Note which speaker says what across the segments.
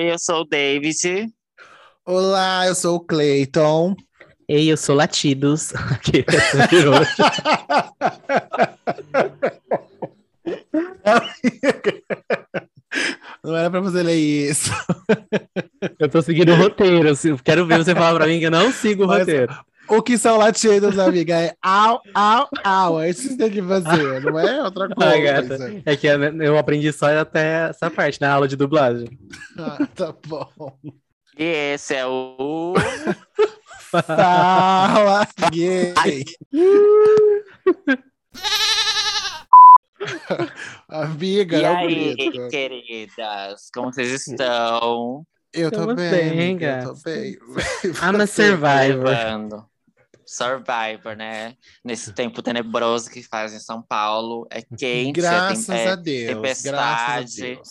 Speaker 1: Oi, eu sou o David.
Speaker 2: Olá, eu sou o Clayton.
Speaker 3: Ei, eu sou Latidos. Aqui,
Speaker 2: Não era pra você ler isso.
Speaker 3: eu tô seguindo o roteiro. Quero ver você falar pra mim que eu não sigo o
Speaker 2: Mas-
Speaker 3: roteiro.
Speaker 2: O que são latidos, amiga? É au, au, au. É isso que você tem que fazer, não é outra
Speaker 3: Ah, gata.
Speaker 2: coisa.
Speaker 3: É que eu aprendi só até essa parte, na aula de dublagem.
Speaker 2: Ah, tá bom.
Speaker 1: E esse é o.
Speaker 2: Fala, gay. Amiga,
Speaker 1: E
Speaker 2: não
Speaker 1: aí,
Speaker 2: grito.
Speaker 1: queridas? Como vocês estão?
Speaker 2: Eu tô bem,
Speaker 3: bem,
Speaker 2: amiga, eu tô
Speaker 3: gata.
Speaker 2: bem.
Speaker 3: I'm a survivor.
Speaker 1: Survivor, né? Nesse tempo tenebroso que faz em São Paulo. É quente,
Speaker 2: Graças
Speaker 1: é, tem- é
Speaker 2: a Deus.
Speaker 1: tempestade.
Speaker 2: A Deus.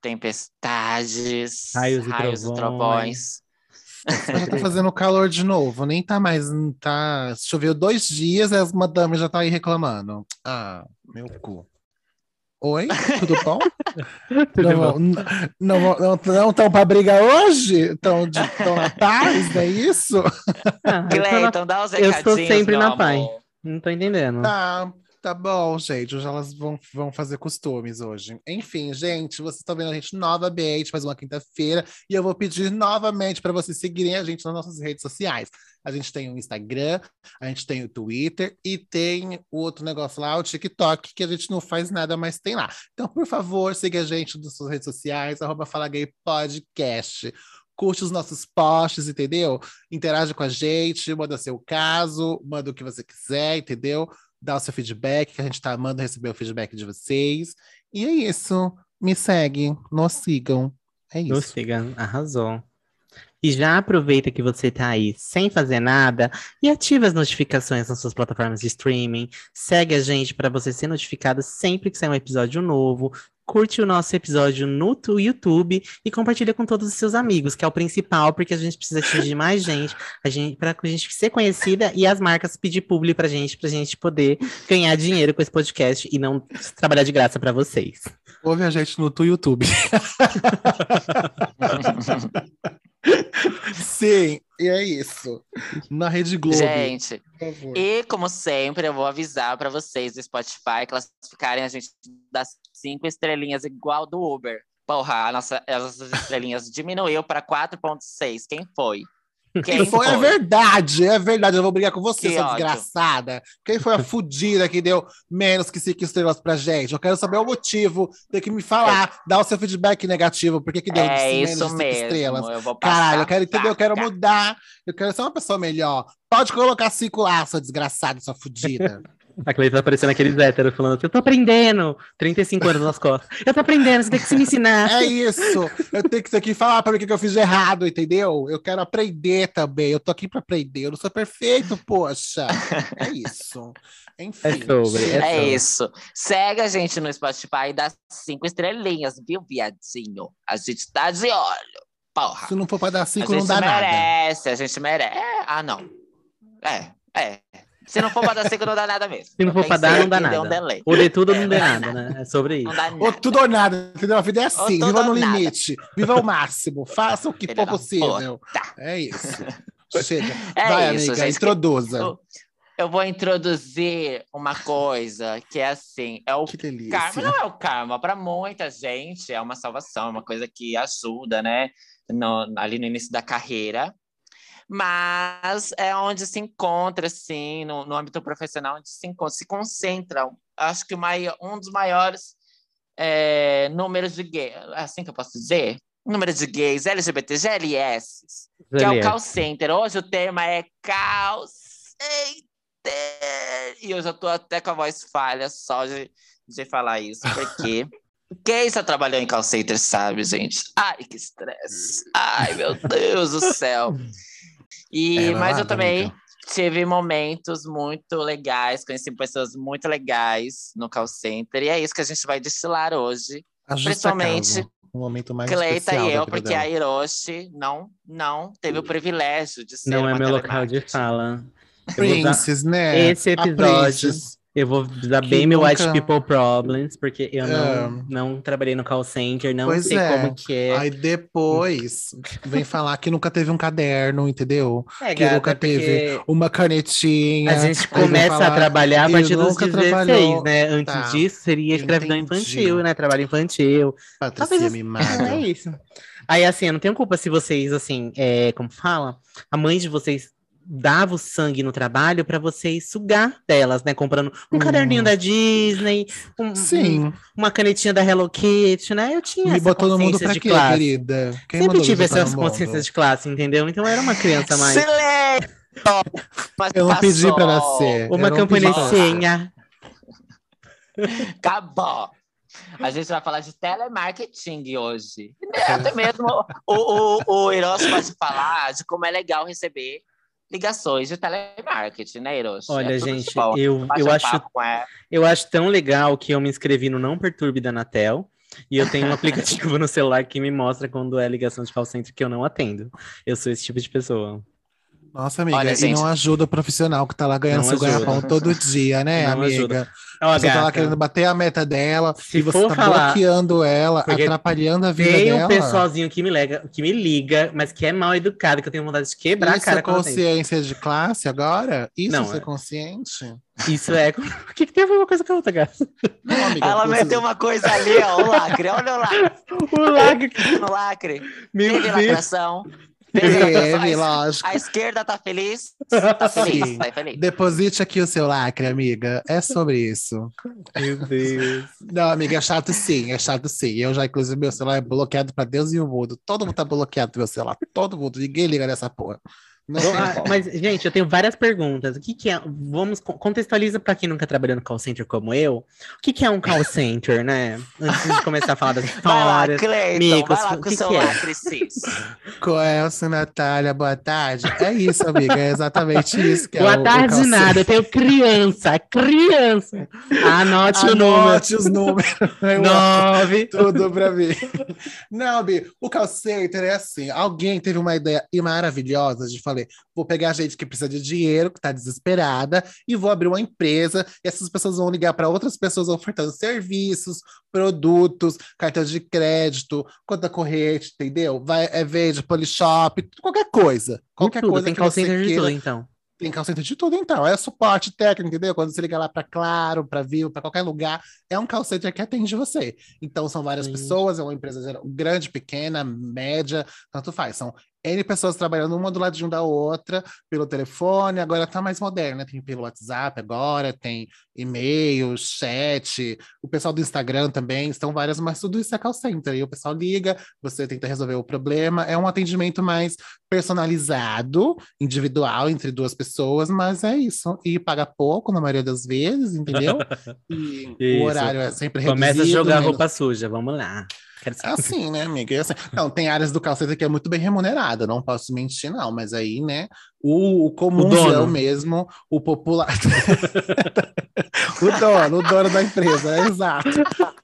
Speaker 1: tempestades,
Speaker 3: Raios e
Speaker 1: trovões.
Speaker 2: Já tá fazendo calor de novo, nem tá mais. Tá... Choveu dois dias e as madames já tá aí reclamando. Ah, meu cu. Oi, tudo bom?
Speaker 3: Tudo
Speaker 2: não,
Speaker 3: bom?
Speaker 2: não, não, não, não estão pra briga hoje? Estão na paz, não é isso?
Speaker 3: Ah,
Speaker 1: Cleiton, dá os
Speaker 3: eu
Speaker 1: recadinhos,
Speaker 3: sempre na paz. Não tô entendendo.
Speaker 2: Tá, tá bom, gente. Hoje elas vão, vão fazer costumes hoje. Enfim, gente, vocês estão vendo a gente novamente, mais uma quinta-feira, e eu vou pedir novamente para vocês seguirem a gente nas nossas redes sociais. A gente tem o Instagram, a gente tem o Twitter e tem o outro negócio lá, o TikTok, que a gente não faz nada, mas tem lá. Então, por favor, siga a gente nas suas redes sociais, arroba Fala Gay Podcast. Curte os nossos posts, entendeu? Interage com a gente, manda seu caso, manda o que você quiser, entendeu? Dá o seu feedback, que a gente tá amando receber o feedback de vocês. E é isso. Me segue, nos sigam. É
Speaker 3: Nos
Speaker 2: isso.
Speaker 3: siga, arrasou. E já aproveita que você tá aí sem fazer nada e ativa as notificações nas suas plataformas de streaming. Segue a gente para você ser notificado sempre que sair um episódio novo. Curte o nosso episódio no tu- YouTube e compartilha com todos os seus amigos, que é o principal, porque a gente precisa atingir mais gente, a gente para a gente ser conhecida e as marcas pedir publi pra gente, pra gente poder ganhar dinheiro com esse podcast e não trabalhar de graça para vocês.
Speaker 2: Ouve a gente no tu YouTube. Sim, e é isso. Na Rede Globo.
Speaker 1: Gente,
Speaker 2: por favor.
Speaker 1: e como sempre, eu vou avisar para vocês do Spotify classificarem a gente das cinco estrelinhas igual do Uber. Porra, a nossa, as nossas estrelinhas diminuiu para 4.6. Quem foi? Quem
Speaker 2: foi, é verdade, é verdade. Eu vou brigar com você,
Speaker 1: Que
Speaker 2: sua
Speaker 1: ódio.
Speaker 2: desgraçada. Quem foi a fudida que deu menos que cinco estrelas pra gente? Eu quero saber o motivo. Tem que me falar, dar o seu feedback negativo. Por que, que deu de
Speaker 1: É
Speaker 2: menos
Speaker 1: isso
Speaker 2: de cinco
Speaker 1: mesmo.
Speaker 2: estrelas?
Speaker 1: Eu vou passar
Speaker 2: Caralho, eu quero entender, eu quero mudar. Eu quero ser uma pessoa melhor. Pode colocar cinco lá, sua desgraçada, sua fudida.
Speaker 3: A Cleide tá parecendo aqueles héteros falando, eu tô aprendendo, 35 anos nas costas. Eu tô aprendendo, você tem que se me ensinar.
Speaker 2: É isso. Eu tenho que ter que falar para mim o que eu fiz de errado, entendeu? Eu quero aprender também. Eu tô aqui para aprender. Eu não sou perfeito, poxa. É isso. Enfim.
Speaker 3: É sobre, é
Speaker 1: É
Speaker 3: sobre.
Speaker 1: isso. Segue a gente no Spotify e dá cinco estrelinhas, viu, viadinho? A gente tá de olho. Porra.
Speaker 2: Se não for para dar
Speaker 1: A
Speaker 2: cinco, não
Speaker 1: gente
Speaker 2: dá nada.
Speaker 1: merece, a gente merece. É, ah, não. É, é. Se não for pra dar cinco, não dá nada mesmo.
Speaker 3: Se não for pra dar, não dá
Speaker 1: um
Speaker 3: nada. Ou de tudo ou não dê
Speaker 1: dá
Speaker 3: nada, né? É sobre isso.
Speaker 2: Ou tudo ou nada, entendeu? A vida é assim, viva no limite, viva ao máximo, faça o que for possível. É isso. Chega.
Speaker 1: É
Speaker 2: Vai,
Speaker 1: isso,
Speaker 2: amiga,
Speaker 1: gente.
Speaker 2: introduza.
Speaker 1: Eu, eu vou introduzir uma coisa que é assim, é o
Speaker 2: Que delícia.
Speaker 1: karma, não é o karma, para muita gente é uma salvação, é uma coisa que ajuda, né? No- ali no início da carreira. Mas é onde se encontra, assim, no, no âmbito profissional, onde se, se concentra, acho que um dos maiores é, números de gays, assim que eu posso dizer? Número de gays LGBT, GLS, que é o call center. Hoje o tema é call center. E eu já tô até com a voz falha só de, de falar isso, porque quem já trabalhou em call center sabe, gente. Ai, que estresse. Ai, meu Deus do céu. E,
Speaker 2: É,
Speaker 1: mas
Speaker 2: babado,
Speaker 1: eu também
Speaker 2: amiga.
Speaker 1: tive momentos muito legais, conheci pessoas muito legais no call center, e é isso que a gente vai destilar hoje. Principalmente
Speaker 2: um momento mais
Speaker 1: Cleita
Speaker 2: especial
Speaker 1: e eu, porque
Speaker 2: dela.
Speaker 1: a Hiroshi não, não teve o privilégio de ser
Speaker 3: Não é meu local de fala.
Speaker 2: Princess, né?
Speaker 3: Esse
Speaker 2: A
Speaker 3: episódio,
Speaker 2: Princess.
Speaker 3: Eu vou dar
Speaker 2: Que
Speaker 3: bem meu
Speaker 2: nunca-
Speaker 3: white people problems, porque eu
Speaker 2: É.
Speaker 3: não, não trabalhei no call center, não
Speaker 2: Pois
Speaker 3: sei
Speaker 2: é.
Speaker 3: como que é.
Speaker 2: Aí depois vem falar que nunca teve um caderno, entendeu?
Speaker 3: é,
Speaker 2: que nunca teve Uma canetinha.
Speaker 3: A gente começa
Speaker 2: falar,
Speaker 3: a trabalhar a
Speaker 2: "Eu
Speaker 3: partir dos
Speaker 2: nunca
Speaker 3: 16,
Speaker 2: trabalhou."
Speaker 3: né? Antes
Speaker 2: Tá,
Speaker 3: disso, seria escravidão infantil, né? Trabalho infantil.
Speaker 2: Patricinha
Speaker 3: Talvez-
Speaker 2: mimada.
Speaker 3: É isso. Aí, assim, eu não tenho culpa se vocês, assim, é, como fala, a mãe de vocês dava o sangue no trabalho pra vocês sugar delas, né? Comprando um
Speaker 2: Hum.
Speaker 3: caderninho da Disney, um- um-
Speaker 2: Sim.
Speaker 3: uma canetinha da Hello Kitty, né? Eu tinha
Speaker 2: Me
Speaker 3: essa
Speaker 2: botou no mundo
Speaker 3: consciência
Speaker 2: pra
Speaker 3: de
Speaker 2: quê,
Speaker 3: classe.
Speaker 2: querida? Quem
Speaker 3: Sempre tive essas
Speaker 2: no mundo?
Speaker 3: consciências de classe, entendeu? Então eu era uma criança mais.
Speaker 1: Silêncio! Mas
Speaker 2: Eu não pedi pra nascer.
Speaker 3: Uma campanecinha.
Speaker 1: Acabou. A gente vai falar de telemarketing hoje. Até mesmo o, o, o Eros pode falar de como é legal receber ligações de telemarketing, né?
Speaker 3: Olha,
Speaker 1: É tudo de
Speaker 3: gente, eu, eu,
Speaker 1: um
Speaker 3: acho,
Speaker 1: ela.
Speaker 3: eu acho tão legal que eu me inscrevi no Não Perturbe da Anatel. E eu tenho um aplicativo no celular que me mostra quando é ligação de call center que eu não atendo. Eu sou esse tipo de pessoa.
Speaker 2: Nossa, amiga,
Speaker 1: Olha,
Speaker 2: e
Speaker 1: gente.
Speaker 2: não ajuda o profissional que tá lá ganhando
Speaker 3: Não
Speaker 2: seu ganha-pão todo dia, né,
Speaker 3: Não
Speaker 2: amiga?
Speaker 3: ajuda. Ó,
Speaker 2: Você tá lá
Speaker 3: gata,
Speaker 2: querendo bater a meta dela
Speaker 3: Se
Speaker 2: e você tá
Speaker 3: falar-
Speaker 2: bloqueando ela, atrapalhando a vida
Speaker 3: Tem um
Speaker 2: dela.
Speaker 3: pessoalzinho que me, liga, que me liga, mas que é mal educado, que eu tenho vontade de quebrar a
Speaker 2: Isso
Speaker 3: cara
Speaker 2: é
Speaker 3: quando eu atendo.
Speaker 2: consciência de classe agora? Isso
Speaker 3: Não,
Speaker 2: é ser
Speaker 3: é-
Speaker 2: consciente?
Speaker 3: Isso é. O que, que tem a ver uma coisa com a outra, gata?
Speaker 2: Não, amiga,
Speaker 1: Ela
Speaker 2: você-
Speaker 1: meteu uma coisa ali, ó, o lacre. Olha o lacre.
Speaker 3: O lacre.
Speaker 1: No lacre.
Speaker 3: Meu
Speaker 1: Teve
Speaker 3: Deus.
Speaker 1: lacração. Teve
Speaker 2: lógico.
Speaker 1: A esquerda tá feliz? Tá feliz,
Speaker 2: Sim.
Speaker 1: tá feliz.
Speaker 2: Deposite aqui o seu lacre, amiga. É sobre isso.
Speaker 3: Meu Deus.
Speaker 2: Não, amiga, é chato sim, é chato sim. Eu já, inclusive, meu celular é bloqueado pra Deus e o mundo. Todo mundo tá bloqueado do meu celular. Todo mundo. Ninguém liga nessa porra. Não
Speaker 3: Ah. Mas, gente, eu tenho várias perguntas. O que, que é. Vamos co- contextualiza para quem nunca trabalhou no call center como eu. O que, que é um call center, né? Antes de começar a falar das
Speaker 1: Vai lá,
Speaker 3: histórias.
Speaker 1: Cleiton,
Speaker 3: Micos,
Speaker 1: vai lá
Speaker 3: o
Speaker 1: com
Speaker 3: que
Speaker 1: o seu
Speaker 3: que é?
Speaker 2: Natália, boa tarde. É isso, amiga. É exatamente isso. Que é
Speaker 3: Boa
Speaker 2: o- o
Speaker 3: tarde,
Speaker 2: call center.
Speaker 3: nada. Eu tenho criança, criança. Anote o número.
Speaker 2: Anote os números.
Speaker 3: Nove.
Speaker 2: tudo pra mim. Não, Bi, o call center é assim. Alguém teve uma ideia maravilhosa de falar: vou pegar gente que precisa de dinheiro, que tá desesperada, e vou abrir uma empresa, e essas pessoas vão ligar para outras pessoas ofertando serviços, produtos, cartão de crédito, conta corrente, entendeu? Vai, é vende, polishop, qualquer coisa. Qualquer
Speaker 3: Tudo,
Speaker 2: coisa
Speaker 3: tem
Speaker 2: que você
Speaker 3: center de
Speaker 2: queira.
Speaker 3: tudo, então.
Speaker 2: Tem call center de tudo, então. É suporte técnico, entendeu? Quando você liga lá para Claro, para Vivo, para qualquer lugar, é um call center que atende você. Então, são várias
Speaker 3: Sim.
Speaker 2: pessoas, é uma empresa grande, pequena, média, tanto faz. São N pessoas trabalhando uma do lado de um da outra, pelo telefone, agora tá mais moderno, né? Tem pelo WhatsApp agora, tem e-mail, chat, o pessoal do Instagram também, estão várias, mas tudo isso é call center. E o pessoal liga, você tenta resolver o problema, é um atendimento mais personalizado, individual entre duas pessoas, mas é isso. E paga pouco na maioria das vezes, entendeu? E o horário é sempre
Speaker 3: Começa a
Speaker 2: reduzido,
Speaker 3: jogar
Speaker 2: menos-
Speaker 3: roupa suja, vamos lá.
Speaker 2: É assim, né, amiga? É assim. Não, tem áreas do call center que é muito bem remunerada, não posso mentir, não, mas aí, né, o, o comumzão
Speaker 3: dono.
Speaker 2: mesmo, o popular. o dono, o dono da empresa, é exato.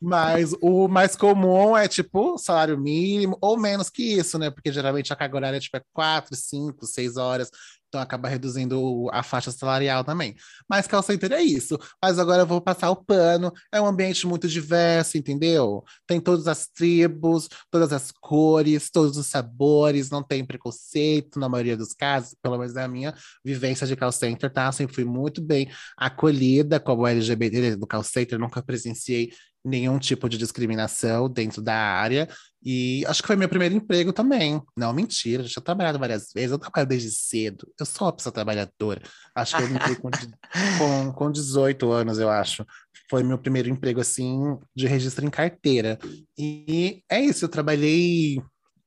Speaker 2: Mas o mais comum é tipo salário mínimo, ou menos que isso, né? Porque geralmente a carga horária é tipo é 4, 5, 6 horas. Então acaba reduzindo a faixa salarial também. Mas call center é isso. Mas agora eu vou passar o pano. É um ambiente muito diverso, entendeu? Tem todas as tribos, todas as cores, todos os sabores, não tem preconceito na maioria dos casos, pelo menos na minha vivência de call center, tá? Sempre fui muito bem acolhida como LGBT do call center, nunca presenciei nenhum tipo de discriminação dentro da área. E acho que foi meu primeiro emprego também. Não, mentira, eu já trabalhado várias vezes, eu trabalho desde cedo. Eu sou uma pessoa trabalhadora. Acho que eu entrei com, com, com 18 anos, eu acho. Foi meu primeiro emprego, assim, de registro em carteira. E é isso, eu trabalhei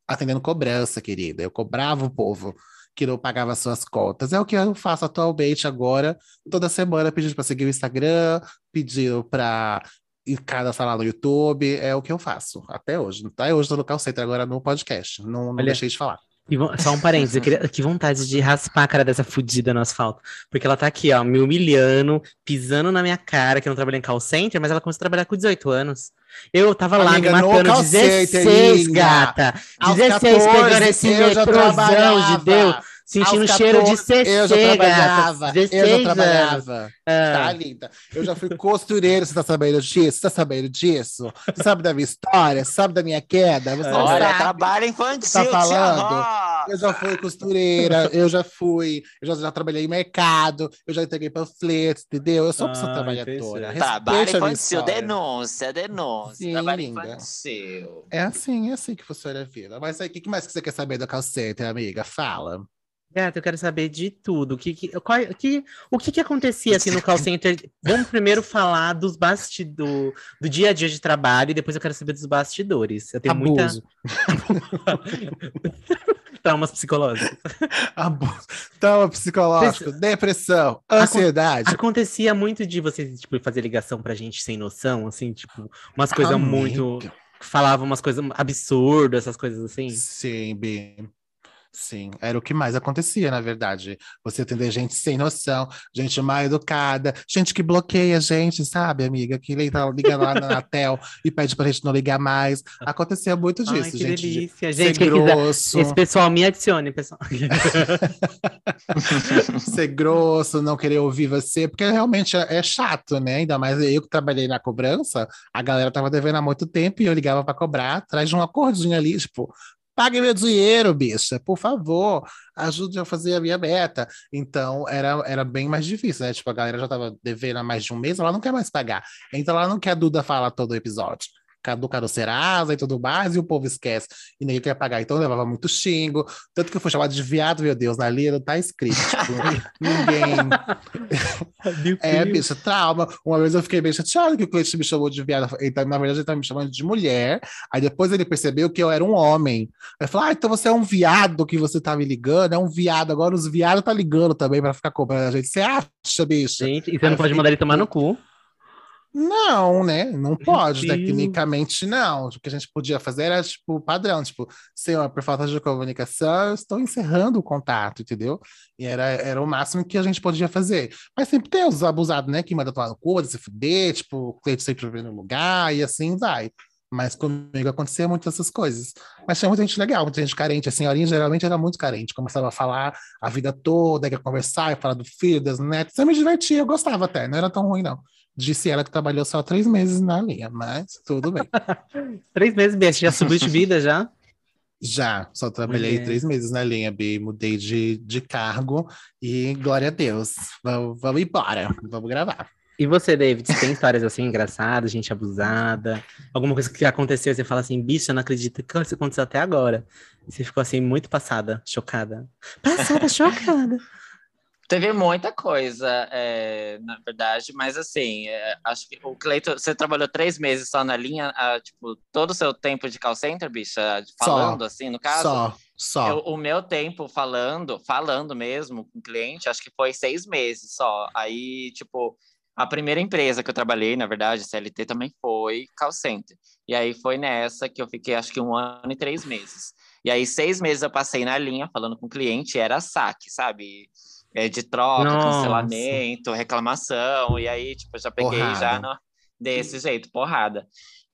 Speaker 2: atendendo cobrança, querida. Eu cobrava o povo que não pagava suas contas. É o que eu faço atualmente agora, toda semana pedindo para seguir o Instagram, pedindo para ir cadastrar lá no YouTube, é o que eu faço até hoje. Até hoje no call center, agora no podcast, não, não
Speaker 3: Olha,
Speaker 2: deixei de falar.
Speaker 3: E só um parênteses, eu queria, que vontade de raspar a cara dessa fudida no asfalto. Porque ela tá aqui, ó, me humilhando, pisando na minha cara, que eu não trabalhei em call center, mas ela começou a trabalhar com 18 anos. Eu tava lá
Speaker 2: Amiga,
Speaker 3: me
Speaker 2: no
Speaker 3: matando,
Speaker 2: call
Speaker 3: 16,
Speaker 2: center,
Speaker 3: gata.
Speaker 2: linda. Aos
Speaker 3: 16 pegando esse
Speaker 2: eu já
Speaker 3: metrôzão de. Deus. Sentindo
Speaker 2: Aos
Speaker 3: cheiro de
Speaker 2: 14,
Speaker 3: CC,
Speaker 2: Eu já trabalhava, eu
Speaker 3: 16
Speaker 2: já trabalhava.
Speaker 3: Ah.
Speaker 2: Tá, linda? Eu já fui costureira, você tá sabendo disso? Você tá sabendo disso? Você sabe da minha história? Sabe da minha queda? Você
Speaker 1: Olha,
Speaker 2: sabe?
Speaker 1: trabalho infantil,
Speaker 2: Tá falando? Eu já fui costureira, eu já fui, eu já, já trabalhei em mercado, eu já entreguei panfletos, entendeu? Eu sou uma pessoa
Speaker 3: Ah,
Speaker 2: trabalhadora.
Speaker 1: Trabalho infantil, denúncia, denúncia.
Speaker 2: Sim,
Speaker 1: trabalho
Speaker 2: linda.
Speaker 1: infantil.
Speaker 2: É assim, é assim que funciona a vida. Mas aí, o que mais que você quer saber do call center, amiga? Fala.
Speaker 3: Gata, eu quero saber de tudo. O que, que, qual- que- o que, que acontecia assim no call center? Vamos primeiro falar dos bastidores, do dia a dia de trabalho, e depois eu quero saber dos bastidores. Eu tenho
Speaker 2: Abuso.
Speaker 3: muita. Traumas psicológicos.
Speaker 2: Abuso. Toma psicológico, depressão, ansiedade.
Speaker 3: Acontecia muito de vocês, tipo, fazer ligação pra gente sem noção, assim, tipo, umas coisas
Speaker 2: Amiga.
Speaker 3: muito. Falavam umas coisas absurdas, essas coisas assim.
Speaker 2: Sim, Bi. Sim, era o que mais acontecia, na verdade. Você atender gente sem noção, gente mal educada, gente que bloqueia a gente, sabe, amiga? Que liga, lá na Tel e pede pra gente não ligar mais. Acontecia muito disso,
Speaker 3: Ai, que
Speaker 2: gente. de
Speaker 3: delícia.
Speaker 2: ser
Speaker 3: Gente, quiser.
Speaker 2: grosso,
Speaker 3: Esse pessoal me adicione, pessoal.
Speaker 2: ser grosso, não querer ouvir você, porque realmente é, é chato, né? Ainda mais eu que trabalhei na cobrança, a galera tava devendo há muito tempo e eu ligava pra cobrar, atrás de um acordinho ali, tipo, pague meu dinheiro, bicha, por favor, ajude a fazer a minha meta. Então era, era bem mais difícil, né? Tipo, a galera já tava devendo há mais de um mês, ela não quer mais pagar. Então ela não quer a Duda falar todo o episódio. Do Caro Serasa e tudo mais, e o povo esquece. E ninguém quer pagar. Então levava muito xingo. Tanto que eu fui chamado de viado, meu Deus, na não tá escrito. Tipo, ninguém. É, bicha, trauma. Uma vez eu fiquei bem chateado que o cliente me chamou de viado. Ele, tá- na verdade, ele tá me chamando de mulher. Aí depois ele percebeu que eu era um homem. Aí falou: Ah, então você é um viado que você tá me ligando, é um viado. Agora os viados tá ligando também pra ficar cobrando a gente. Você acha, bicha?
Speaker 3: Gente, e você não
Speaker 2: Aí
Speaker 3: pode
Speaker 2: eu
Speaker 3: mandar ele
Speaker 2: fiquei
Speaker 3: tomar no cu.
Speaker 2: Não, né? Não pode,
Speaker 3: Deus.
Speaker 2: tecnicamente não. O que a gente podia fazer era, tipo, padrão, tipo, senhor, por falta de comunicação, eu estou encerrando o contato, entendeu? E era, era o máximo que a gente podia fazer. Mas sempre tem os abusados, né? Que manda tomar no cu, se fuder, tipo, o cliente sempre vem no lugar, e assim vai. Mas comigo acontecia muito essas coisas. Mas tinha muita gente legal, muita gente carente. A senhorinha geralmente era muito carente. Começava a falar a vida toda, ia conversar, ia falar do filho, das netas. Eu me divertia, eu gostava até, não era tão ruim, não. Disse ela que trabalhou só três meses na linha, mas tudo bem.
Speaker 3: Três meses, Bia, já subiu de vida já?
Speaker 2: Já, só trabalhei
Speaker 3: Mulher.
Speaker 2: três meses na linha, Bi, mudei de, de cargo e glória a Deus. Vamos, vamos embora, vamos gravar.
Speaker 3: E você, David, tem histórias assim engraçadas, gente abusada? Alguma coisa que aconteceu e você fala assim, bicho, eu não acredito que isso aconteceu até agora. E você ficou assim, muito passada, chocada. Passada, chocada.
Speaker 1: Teve muita coisa, é, na verdade, mas assim, é, acho que o Cleiton, você trabalhou três meses só na linha, ah, tipo, todo o seu tempo de call center, bicha, falando assim, no caso?
Speaker 2: Só, só.
Speaker 1: Eu- o meu tempo falando, falando mesmo com o cliente, acho que foi seis meses só. Aí, tipo, a primeira empresa que eu trabalhei, na verdade, CLT também foi call center. E aí foi nessa que eu fiquei, acho que um ano e três meses. E aí, seis meses eu passei na linha falando com o cliente, era saque, sabe? É, de troca,
Speaker 3: Nossa.
Speaker 1: cancelamento, reclamação. E aí, tipo, eu já peguei
Speaker 2: Porrada.
Speaker 1: já no- desse jeito, porrada.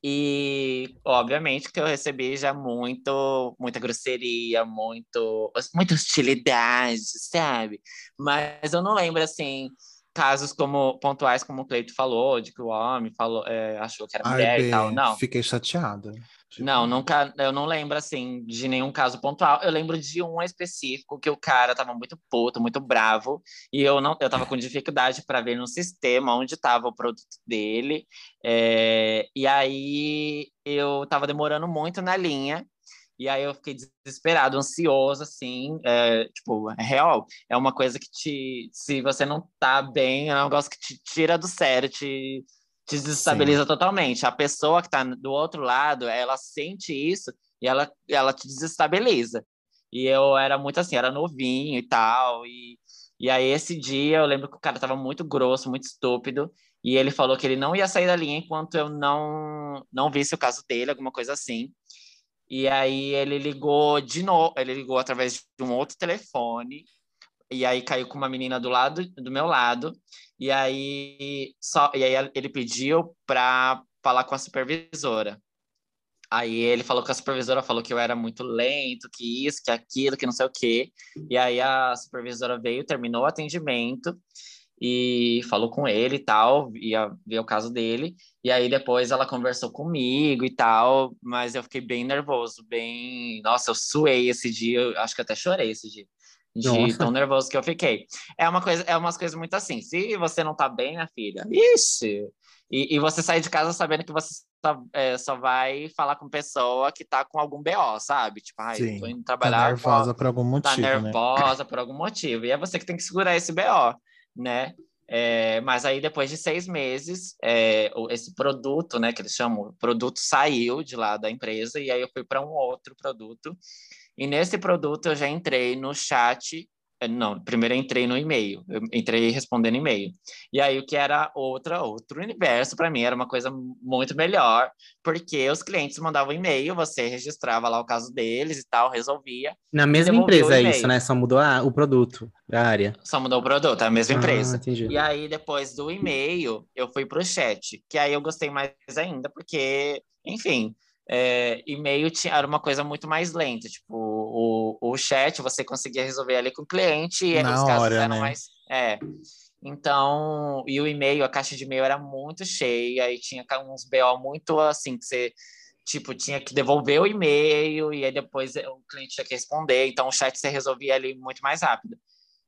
Speaker 1: E, obviamente, que eu recebi já muito, muita grosseria, muito, muita hostilidade, sabe? Mas eu não lembro, assim, casos como pontuais, como o Cleito falou, de que o homem falou, é, achou que era
Speaker 2: Ai,
Speaker 1: mulher e
Speaker 2: Bi,
Speaker 1: tal. Não,
Speaker 2: Fiquei chateada. Tipo,
Speaker 1: não, nunca, eu não lembro, assim, de nenhum caso pontual. Eu lembro de um específico que o cara tava muito puto, muito bravo, e eu não, eu tava com dificuldade para ver no sistema onde estava o produto dele. é, e aí eu tava demorando muito na linha, e aí eu fiquei desesperado, ansioso, assim, é, tipo, é real, é uma coisa que te, se você não tá bem, é um negócio que te tira do sério, te, te desestabiliza totalmente. A pessoa que tá do outro lado, ela sente isso e ela, ela te desestabiliza. E eu era muito assim, era novinho e tal, e, e aí esse dia eu lembro que o cara tava muito grosso, muito estúpido, e ele falou que ele não ia sair da linha enquanto eu não, não visse o caso dele, alguma coisa assim. E aí ele ligou de novo, ele ligou através de um outro telefone, e aí caiu com uma menina do lado do meu lado, e aí só e aí ele pediu para falar com a supervisora. Aí ele falou que a supervisora falou que eu era muito lento, que isso, que aquilo, que não sei o quê. E aí a supervisora veio, terminou o atendimento e falou com ele e tal, ia ver o caso dele. E aí depois ela conversou comigo e tal, mas eu fiquei bem nervoso, bem. Nossa, eu suei esse dia, eu acho que até chorei esse dia. De
Speaker 3: Nossa.
Speaker 1: tão nervoso que eu fiquei. É uma coisa, é umas coisas muito assim. Se você não tá bem, minha filha, ixi! E, e você sair de casa sabendo que você só, é, só vai falar com pessoa que tá com algum BO, sabe? Tipo, ai,
Speaker 2: Sim,
Speaker 1: eu tô indo
Speaker 2: Tá
Speaker 1: trabalhar.
Speaker 2: nervosa por algum
Speaker 1: tá
Speaker 2: motivo, né?
Speaker 1: nervosa por algum motivo. E é você que tem que segurar esse BO, né? É, mas aí, depois de seis meses, é, esse produto, né, que eles chamam, o produto saiu de lá da empresa, e aí eu fui para um outro produto. E nesse produto eu já entrei no chat. eh, Não, primeiro entrei no e-mail, eu entrei respondendo e-mail. E aí o que era outra, outro universo para mim, era uma coisa muito melhor, porque os clientes mandavam e-mail, você registrava lá o caso deles e tal, resolvia,
Speaker 3: Na mesma empresa
Speaker 1: o
Speaker 3: é isso, né? Só mudou a- o produto, a área.
Speaker 1: só mudou o produto, é a mesma
Speaker 3: Ah,
Speaker 1: empresa.
Speaker 3: entendi.
Speaker 1: E aí, depois do e-mail, eu fui pro chat, que aí eu gostei mais ainda, porque, enfim, é, e-mail tinha, era uma coisa muito mais lenta. Tipo, o, o chat você conseguia resolver ali com o cliente e
Speaker 2: Na
Speaker 1: os casos
Speaker 2: hora,
Speaker 1: eram
Speaker 2: né?
Speaker 1: mais. É. Então, e o e-mail, a caixa de e-mail era muito cheia e tinha uns BO muito assim, que você. Tipo, tinha que devolver o e-mail e aí depois o cliente tinha que responder. Então, o chat você resolvia ali muito mais rápido.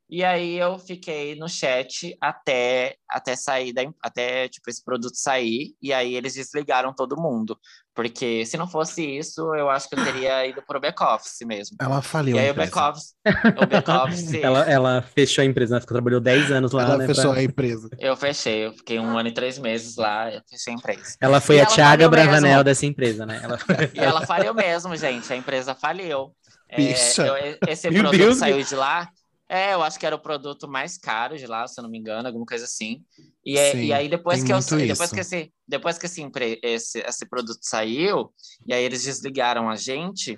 Speaker 1: E aí eu fiquei no chat até até sair da, até tipo esse produto sair e aí eles desligaram todo mundo, porque se não fosse isso, eu acho que eu teria ido pro back office mesmo.
Speaker 2: Ela faliu
Speaker 1: E
Speaker 2: a
Speaker 1: aí o back office, o back office,
Speaker 3: Ela, ela fechou a empresa, né? Ficou, trabalhou 10 anos lá,
Speaker 2: Ela
Speaker 3: né?
Speaker 2: fechou
Speaker 3: pra-
Speaker 2: a empresa.
Speaker 1: eu fechei, eu fiquei um ano e três meses lá, eu fechei a empresa.
Speaker 3: Ela foi
Speaker 1: E
Speaker 3: a
Speaker 1: ela
Speaker 3: Thiaga Bravanel
Speaker 1: mesmo.
Speaker 3: dessa empresa, né? Ela...
Speaker 1: E ela faliu mesmo, gente, a empresa faliu. É, eu- esse
Speaker 3: Meu
Speaker 1: produto
Speaker 3: Deus,
Speaker 1: saiu de lá. É, eu acho que era o produto mais caro de lá, se eu não me engano, alguma coisa assim. E, é-
Speaker 2: Sim,
Speaker 1: e aí depois que eu depois
Speaker 2: isso.
Speaker 1: que esse depois que esse, esse, esse produto saiu e aí eles desligaram a gente,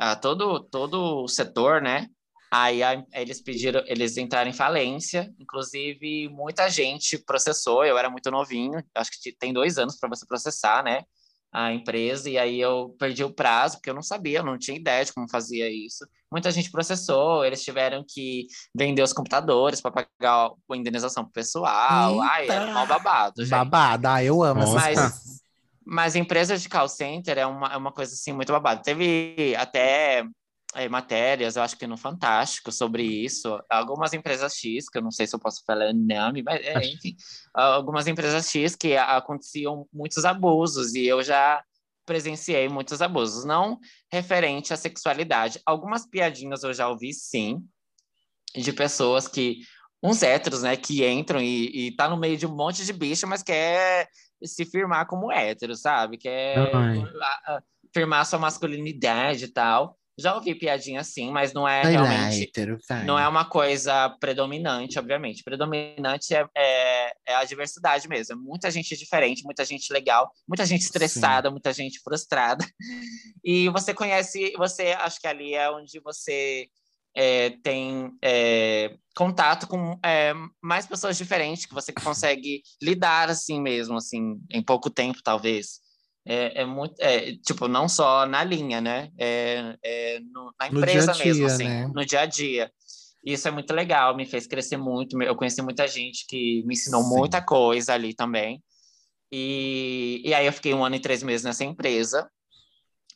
Speaker 1: ah, todo todo o setor, né? Aí a- eles pediram, eles entraram em falência. Inclusive muita gente processou. Eu era muito novinho, acho que tem dois anos para você processar, né? A empresa, e aí eu perdi o prazo, porque eu não sabia, eu não tinha ideia de como fazia isso. Muita gente processou, eles tiveram que vender os computadores para pagar a indenização pro pessoal. Ai, era
Speaker 2: Eita!
Speaker 1: mal babado, gente.
Speaker 2: Babada, ah, eu amo
Speaker 3: Nossa.
Speaker 1: Mas, mas empresa de call center é uma, é uma coisa assim muito babada. Teve até é, matérias, eu acho que no Fantástico, sobre isso. Algumas empresas X, que eu não sei se eu posso falar nome, mas é, enfim, algumas empresas X que aconteciam muitos abusos e eu já presenciei muitos abusos, não referente à sexualidade. Algumas piadinhas eu já ouvi, sim, de pessoas que uns héteros, né, que entram e, e tá no meio de um monte de bicho, mas quer se firmar como hétero, sabe? Quer
Speaker 3: Ai.
Speaker 1: firmar sua masculinidade e tal. Já ouvi piadinha assim, mas não é
Speaker 2: Vai lá,
Speaker 1: realmente
Speaker 2: hétero, vai.
Speaker 1: não é uma coisa predominante, obviamente. Predominante é, é, é a diversidade mesmo. É muita gente diferente, muita gente legal, muita gente estressada, muita gente frustrada. E você conhece, você acho que ali é onde você é, tem é, contato com é, mais pessoas diferentes que você consegue lidar assim mesmo, assim, em pouco tempo, talvez. É, é muito, é, tipo, não só na linha, né? É, é no- na
Speaker 2: No
Speaker 1: empresa
Speaker 2: dia a
Speaker 1: mesmo,
Speaker 2: dia,
Speaker 1: assim,
Speaker 2: né?
Speaker 1: no dia a dia. Isso é muito legal, me fez crescer muito. Eu conheci muita gente que me ensinou
Speaker 2: Sim.
Speaker 1: muita coisa ali também. E, e aí eu fiquei um ano e três meses nessa empresa.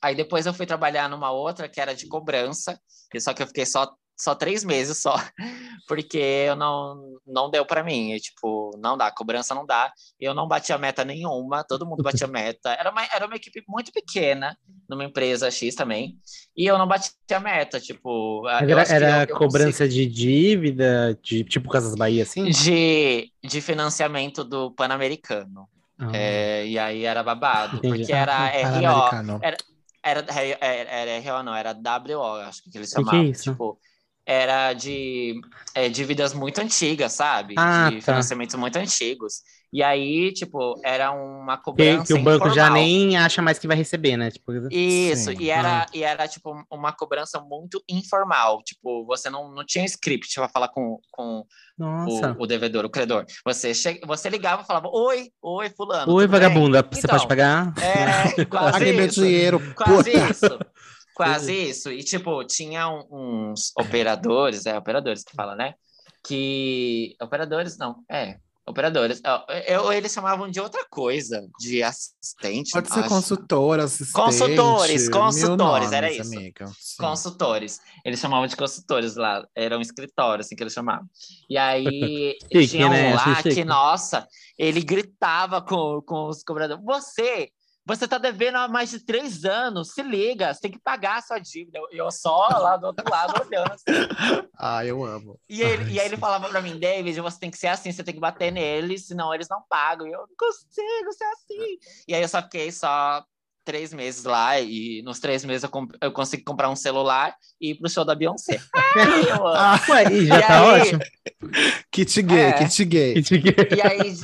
Speaker 1: Aí depois eu fui trabalhar numa outra que era de cobrança, e só que eu fiquei só, só três meses só, porque eu não, não deu para mim. E, tipo, não dá, cobrança não dá. Eu não batia meta nenhuma, todo mundo batia meta. Era uma, era uma equipe muito pequena, numa empresa X também, e eu não batia meta, tipo... Eu
Speaker 3: Era, era
Speaker 1: eu- eu
Speaker 3: cobrança de dívida, de tipo Casas Bahia, assim?
Speaker 1: de, de financiamento do Pan-Americano.
Speaker 3: Ah.
Speaker 1: É, e aí era babado,
Speaker 3: Entendi.
Speaker 1: porque era RO,
Speaker 2: Pan-Americano.
Speaker 1: era, era, era RO, não, era WO, acho que eles
Speaker 3: Que que é
Speaker 1: chamavam. Tipo, era de é, dívidas muito antigas, sabe?
Speaker 3: Ah,
Speaker 1: de
Speaker 3: tá.
Speaker 1: financiamentos muito antigos. E aí, tipo, era uma
Speaker 3: Que,
Speaker 1: cobrança
Speaker 3: que o banco já
Speaker 1: informal.
Speaker 3: nem acha mais que vai receber, né? Tipo,
Speaker 1: Isso,
Speaker 2: Sim.
Speaker 1: e era, e era, tipo, uma cobrança muito informal. Tipo, você não, não tinha script pra falar com, com
Speaker 3: nossa.
Speaker 1: o, o devedor, o credor. Você, che... você ligava e falava, oi, oi, fulano.
Speaker 3: Oi,
Speaker 1: tudo bem?"
Speaker 3: vagabunda, você
Speaker 1: Então,
Speaker 3: pode pagar?
Speaker 1: É, quase
Speaker 2: Pague meu
Speaker 1: isso.
Speaker 2: dinheiro,
Speaker 1: Quase isso. Quase isso. E, tipo, tinha um- uns operadores, é, operadores que fala, né? Que. Operadores, não, é. Operadores. Ó, Eu, eles chamavam de outra coisa, de assistente.
Speaker 2: Pode ser
Speaker 1: acho.
Speaker 2: consultora, assistente.
Speaker 1: Consultores, consultores,
Speaker 2: nomes,
Speaker 1: era isso.
Speaker 2: Amiga. Sim.
Speaker 1: Consultores. Eles chamavam de consultores lá. Era um escritório, assim, que eles chamavam. E aí,
Speaker 3: Chique,
Speaker 1: tinha um
Speaker 3: né?
Speaker 1: lá que, nossa, ele gritava com, com os cobradores. Você, você tá devendo há mais de três anos. Se liga, você tem que pagar a sua dívida. Eu, eu só lá do outro lado olhando. assim.
Speaker 2: Ah, eu amo.
Speaker 1: E, ele,
Speaker 2: Ai,
Speaker 1: e aí ele falava pra mim, David, você tem que ser assim, você tem que bater neles, senão eles não pagam. E eu não consigo ser assim. E aí eu só fiquei só três meses lá, e nos três meses eu, comp- eu consegui comprar um celular e ir pro show da Beyoncé. Ai, eu amo.
Speaker 2: Ah,
Speaker 3: Ué, já
Speaker 1: E
Speaker 3: tá
Speaker 1: aí-
Speaker 3: ótimo.
Speaker 2: kit gay,
Speaker 1: É.
Speaker 2: kit gay.
Speaker 1: E aí,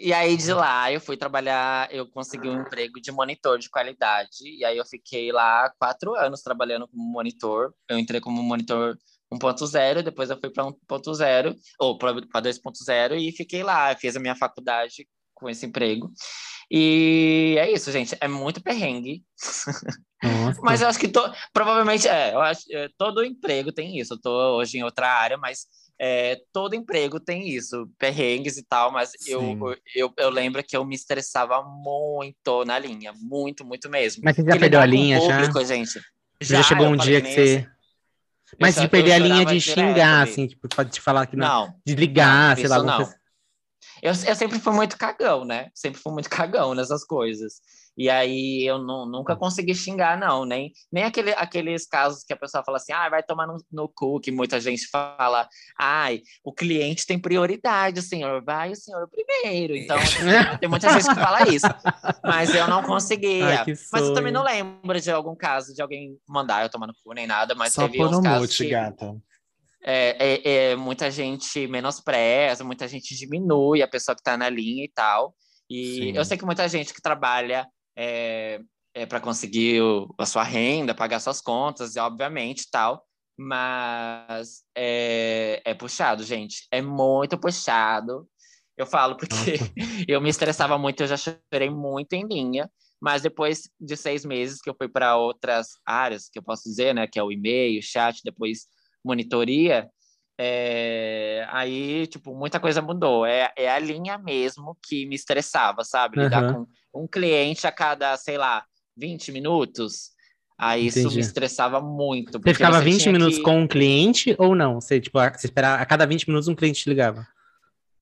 Speaker 1: e aí de lá eu fui trabalhar, eu consegui um emprego de monitor de qualidade. E aí eu fiquei lá quatro anos trabalhando como monitor. Eu entrei como monitor 1.0, depois eu fui para 1.0, ou para 2.0, e fiquei lá. Fiz a minha faculdade com esse emprego. E é isso, gente. É muito perrengue. Mas eu acho que to... provavelmente é, eu acho é, todo emprego tem isso. Eu tô hoje em outra área, mas é, todo emprego tem isso, perrengues e tal, mas eu, eu, eu lembro que eu me estressava muito na linha, muito, muito mesmo.
Speaker 3: Mas você já perdeu a linha, já?
Speaker 1: público, gente.
Speaker 3: Já, chegou
Speaker 1: eu
Speaker 3: um dia que você... Mas de perder a linha de xingar,
Speaker 1: ali.
Speaker 3: assim, tipo, pode te falar que não.
Speaker 1: Não,
Speaker 3: Desligar, sei lá.
Speaker 1: não.
Speaker 3: coisa-
Speaker 1: Eu, eu sempre fui muito cagão, né? Sempre fui muito cagão nessas coisas. E aí eu nu- nunca consegui xingar, não. Nem, nem aquele, aqueles casos que a pessoa fala assim, ah, vai tomar no, no cu, que muita gente fala, ai, o cliente tem prioridade, o senhor vai, o senhor primeiro. Então, tem muita gente que fala isso. Mas eu não conseguia.
Speaker 3: Ai,
Speaker 1: mas eu também não lembro de algum caso de alguém mandar eu tomar no cu nem nada, mas
Speaker 2: Só
Speaker 1: teve uns
Speaker 2: no
Speaker 1: casos
Speaker 2: mute,
Speaker 1: que-
Speaker 2: gata.
Speaker 1: é, é, é, muita gente menospreza, muita gente diminui a pessoa que está na linha e tal. E
Speaker 2: Sim.
Speaker 1: eu sei que muita gente que trabalha é, é para conseguir o- a sua renda, pagar suas contas, e obviamente tal. Mas é, é puxado, gente. É muito puxado. Eu falo porque eu me estressava muito, eu já chorei muito em linha. Mas depois de seis meses que eu fui para outras áreas, que eu posso dizer, né? Que é o e-mail, chat, depois monitoria, é, aí, tipo, muita coisa mudou. É, é a linha mesmo que me estressava, sabe? Lidar
Speaker 3: Aham.
Speaker 1: com um cliente a cada, sei lá, 20 minutos. Aí isso
Speaker 3: Entendi.
Speaker 1: me estressava muito.
Speaker 3: Você ficava 20
Speaker 1: tinha
Speaker 3: minutos
Speaker 1: que-
Speaker 3: com um cliente ou não? Você, tipo, você esperava, a cada 20 minutos um cliente te ligava.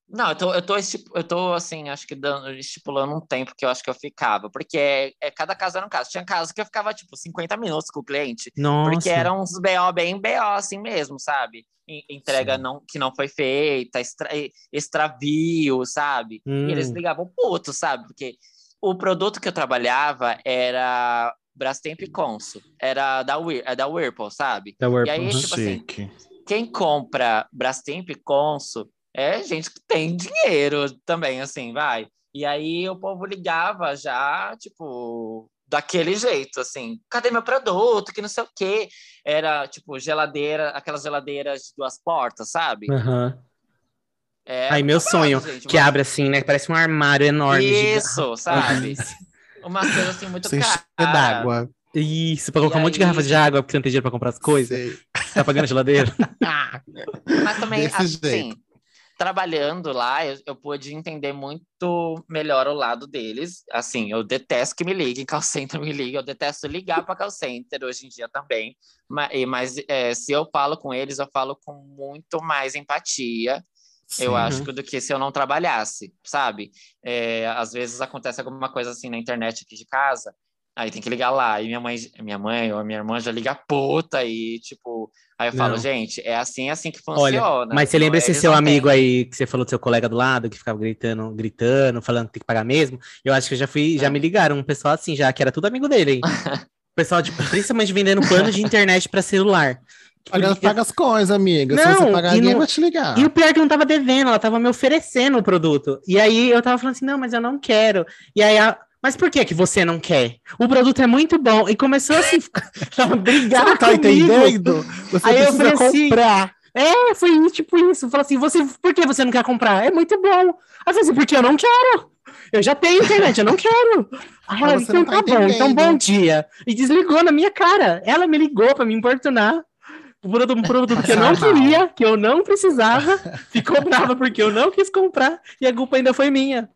Speaker 1: Não, eu tô, eu tô, eu tô assim, acho que dando, estipulando um tempo que eu acho que eu ficava, porque é, é- cada caso era um caso. Tinha casos que eu ficava, tipo, 50 minutos com o cliente,
Speaker 3: Nossa.
Speaker 1: porque eram uns BO bem BO, assim mesmo, sabe? En- Entrega
Speaker 2: Sim.
Speaker 1: não, que não foi feita, extra, extravio, sabe?
Speaker 3: Hum.
Speaker 1: E eles ligavam puto, sabe? Porque o produto que eu trabalhava era Brastemp e Consul, era da, Whir, é da Whirlpool, sabe?
Speaker 3: Da Whirlpool.
Speaker 1: E aí, tipo assim,
Speaker 2: Chique.
Speaker 1: quem compra Brastemp e Consul é gente que tem dinheiro também, assim, vai. E aí o povo ligava já, tipo, daquele jeito, assim, cadê meu produto? Que não sei o quê. Era, tipo, geladeira, aquelas geladeiras de duas portas, sabe?
Speaker 3: Aham.
Speaker 1: É,
Speaker 3: Ai, meu
Speaker 1: babado,
Speaker 3: sonho,
Speaker 1: gente,
Speaker 3: que abre assim, né? Parece um armário enorme.
Speaker 1: Isso, sabe? Uma coisa assim muito
Speaker 2: Sem
Speaker 1: cara.
Speaker 2: d'água.
Speaker 3: Isso, pra colocar
Speaker 1: E
Speaker 3: um monte de garrafa de água, porque você não tem dinheiro pra comprar as coisas.
Speaker 2: Sei.
Speaker 3: Tá pagando a geladeira.
Speaker 1: Mas também,
Speaker 2: Desse
Speaker 1: assim,
Speaker 2: jeito.
Speaker 1: Trabalhando lá, eu, eu pude entender muito melhor o lado deles. Assim, eu detesto que me liguem, call center me liga, eu detesto ligar para call center hoje em dia também. Mas, mas é, se eu falo com eles, eu falo com muito mais empatia, eu
Speaker 2: Sim.
Speaker 1: acho, do que se eu não trabalhasse, sabe? É, às vezes acontece alguma coisa assim na internet aqui de casa, aí tem que ligar lá, e minha mãe, minha mãe ou a minha irmã já liga puta, e tipo, aí eu falo,
Speaker 3: Não.
Speaker 1: gente, é assim, é assim que
Speaker 3: Olha,
Speaker 1: funciona.
Speaker 3: Mas você lembra esse
Speaker 1: eles
Speaker 3: seu amigo
Speaker 1: têm.
Speaker 3: aí, que você falou do seu colega do lado, que ficava gritando, gritando, falando que tem que pagar mesmo? Eu acho que eu já fui, já
Speaker 1: Não.
Speaker 3: me ligaram um pessoal assim, já, que era tudo amigo dele, hein? pessoal, tipo, principalmente vendendo plano de internet pra celular.
Speaker 2: Paga, paga as coisas, amiga. Se
Speaker 3: Não,
Speaker 2: você pagar, ninguém
Speaker 3: não-
Speaker 2: vai te ligar.
Speaker 3: E o pior é que não tava devendo, ela tava me oferecendo o produto. E aí eu tava falando assim, não, mas eu não quero. E aí, a- mas por que que você não quer? O produto é muito bom. E começou assim, a brigar
Speaker 2: Você não tá
Speaker 3: comigo.
Speaker 2: entendendo? Você
Speaker 3: Aí eu
Speaker 2: precisa
Speaker 3: falei assim,
Speaker 2: comprar.
Speaker 3: É, foi tipo isso. Falou assim, você, por que você não quer comprar? É muito bom. Aí eu falei assim, porque eu não quero. Eu já tenho internet, eu não quero. Aí ela, então
Speaker 2: não
Speaker 3: tá,
Speaker 2: tá
Speaker 3: bom, então bom dia. E desligou na minha cara. Ela me ligou pra me importunar. Por um produto que eu não queria, que eu não precisava, ficou brava porque eu não quis comprar e a culpa ainda foi minha.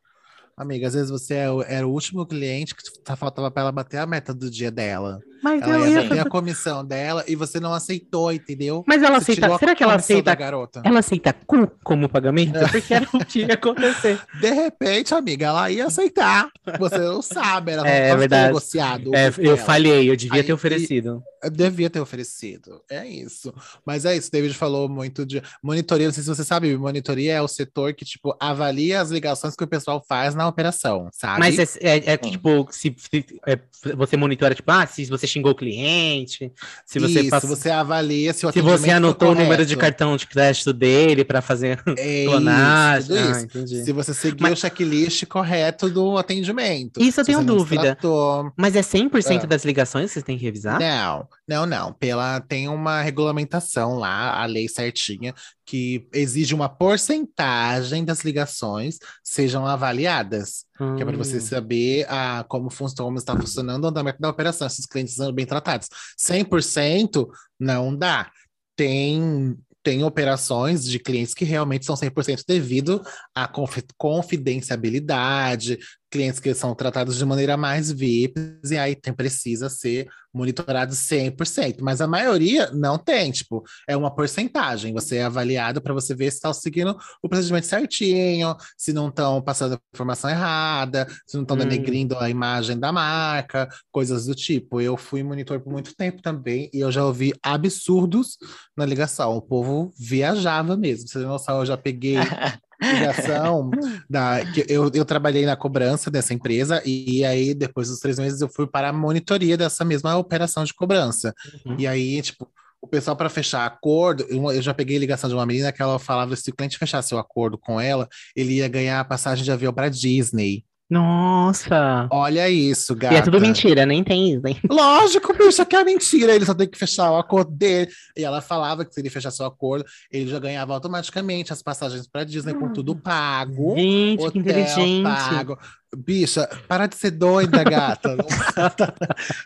Speaker 2: Amiga, às vezes você é era o último cliente que só faltava pra ela bater a meta do dia dela.
Speaker 3: Mas
Speaker 2: Ela
Speaker 3: eu
Speaker 2: ia
Speaker 3: ia
Speaker 2: ter a comissão dela e você não aceitou, entendeu?
Speaker 3: Mas ela
Speaker 2: Você
Speaker 3: aceita. Será que ela aceita?
Speaker 2: garota.
Speaker 3: Ela aceita cu como pagamento? Porque era o que ia acontecer.
Speaker 2: De repente, amiga, ela ia aceitar. Você não sabe, ela
Speaker 3: É,
Speaker 2: não
Speaker 3: é
Speaker 2: pode ter
Speaker 3: verdade.
Speaker 2: negociado.
Speaker 3: É, eu
Speaker 2: ela.
Speaker 3: falhei, eu devia
Speaker 2: Aí-
Speaker 3: ter oferecido.
Speaker 2: Eu devia ter oferecido. É isso. Mas é isso, David falou muito de monitoria. Não sei se você sabe, monitoria é o setor que, tipo, avalia as ligações que o pessoal faz na operação, sabe?
Speaker 3: Mas é, é- é tipo, se, se- é, você monitora, tipo, ah, se você xingou o cliente, se você
Speaker 2: isso,
Speaker 3: passa-
Speaker 2: você avalia se o
Speaker 3: se você anotou o número de cartão de crédito dele pra fazer
Speaker 2: É
Speaker 3: clonagem.
Speaker 2: isso,
Speaker 3: Ah,
Speaker 2: isso.
Speaker 3: entendi.
Speaker 2: Se você seguir
Speaker 3: Mas-
Speaker 2: o checklist correto do atendimento.
Speaker 3: Isso eu tenho
Speaker 2: você
Speaker 3: dúvida.
Speaker 2: tratou.
Speaker 3: Mas é 100%
Speaker 2: É.
Speaker 3: das ligações que vocês têm que revisar?
Speaker 2: Não, não, não. Pela, tem uma regulamentação lá, a lei certinha, que exige uma porcentagem das ligações sejam avaliadas. Que é para você
Speaker 3: Hum.
Speaker 2: saber ah, como, como está funcionando o andamento da operação, se os clientes são bem tratados. 100% não dá. Tem, tem operações de clientes que realmente são 100% devido à confi- confidencialidade, clientes que são tratados de maneira mais VIP, e aí tem, precisa ser monitorado 100%. Mas a maioria não tem, tipo, é uma porcentagem. Você é avaliado para você ver se está seguindo o procedimento certinho, se não estão passando a informação errada, se não estão
Speaker 3: Hum.
Speaker 2: denegrindo a imagem da marca, coisas do tipo. Eu fui monitor por muito tempo também e eu já ouvi absurdos na ligação. O povo viajava mesmo. Você tem noção, eu já peguei ligação da que eu, eu trabalhei na cobrança dessa empresa e, aí depois dos três meses eu fui para a monitoria dessa mesma operação de cobrança
Speaker 3: Uhum.
Speaker 2: e aí tipo o pessoal para fechar acordo eu, eu já peguei ligação de uma menina que ela falava se o cliente fechasse o acordo com ela ele ia ganhar a passagem de avião para Disney
Speaker 3: Nossa!
Speaker 2: olha isso gata
Speaker 3: E é tudo mentira, nem tem isso, hein?
Speaker 2: Lógico, bicho, que é mentira. Ele só tem que fechar o acordo dele. E ela falava que se ele fechasse o acordo, ele já ganhava automaticamente as passagens para Disney com tudo pago.
Speaker 3: Gente, que inteligente.
Speaker 2: pago. Bicha, para de ser doida, gata. Não- tá,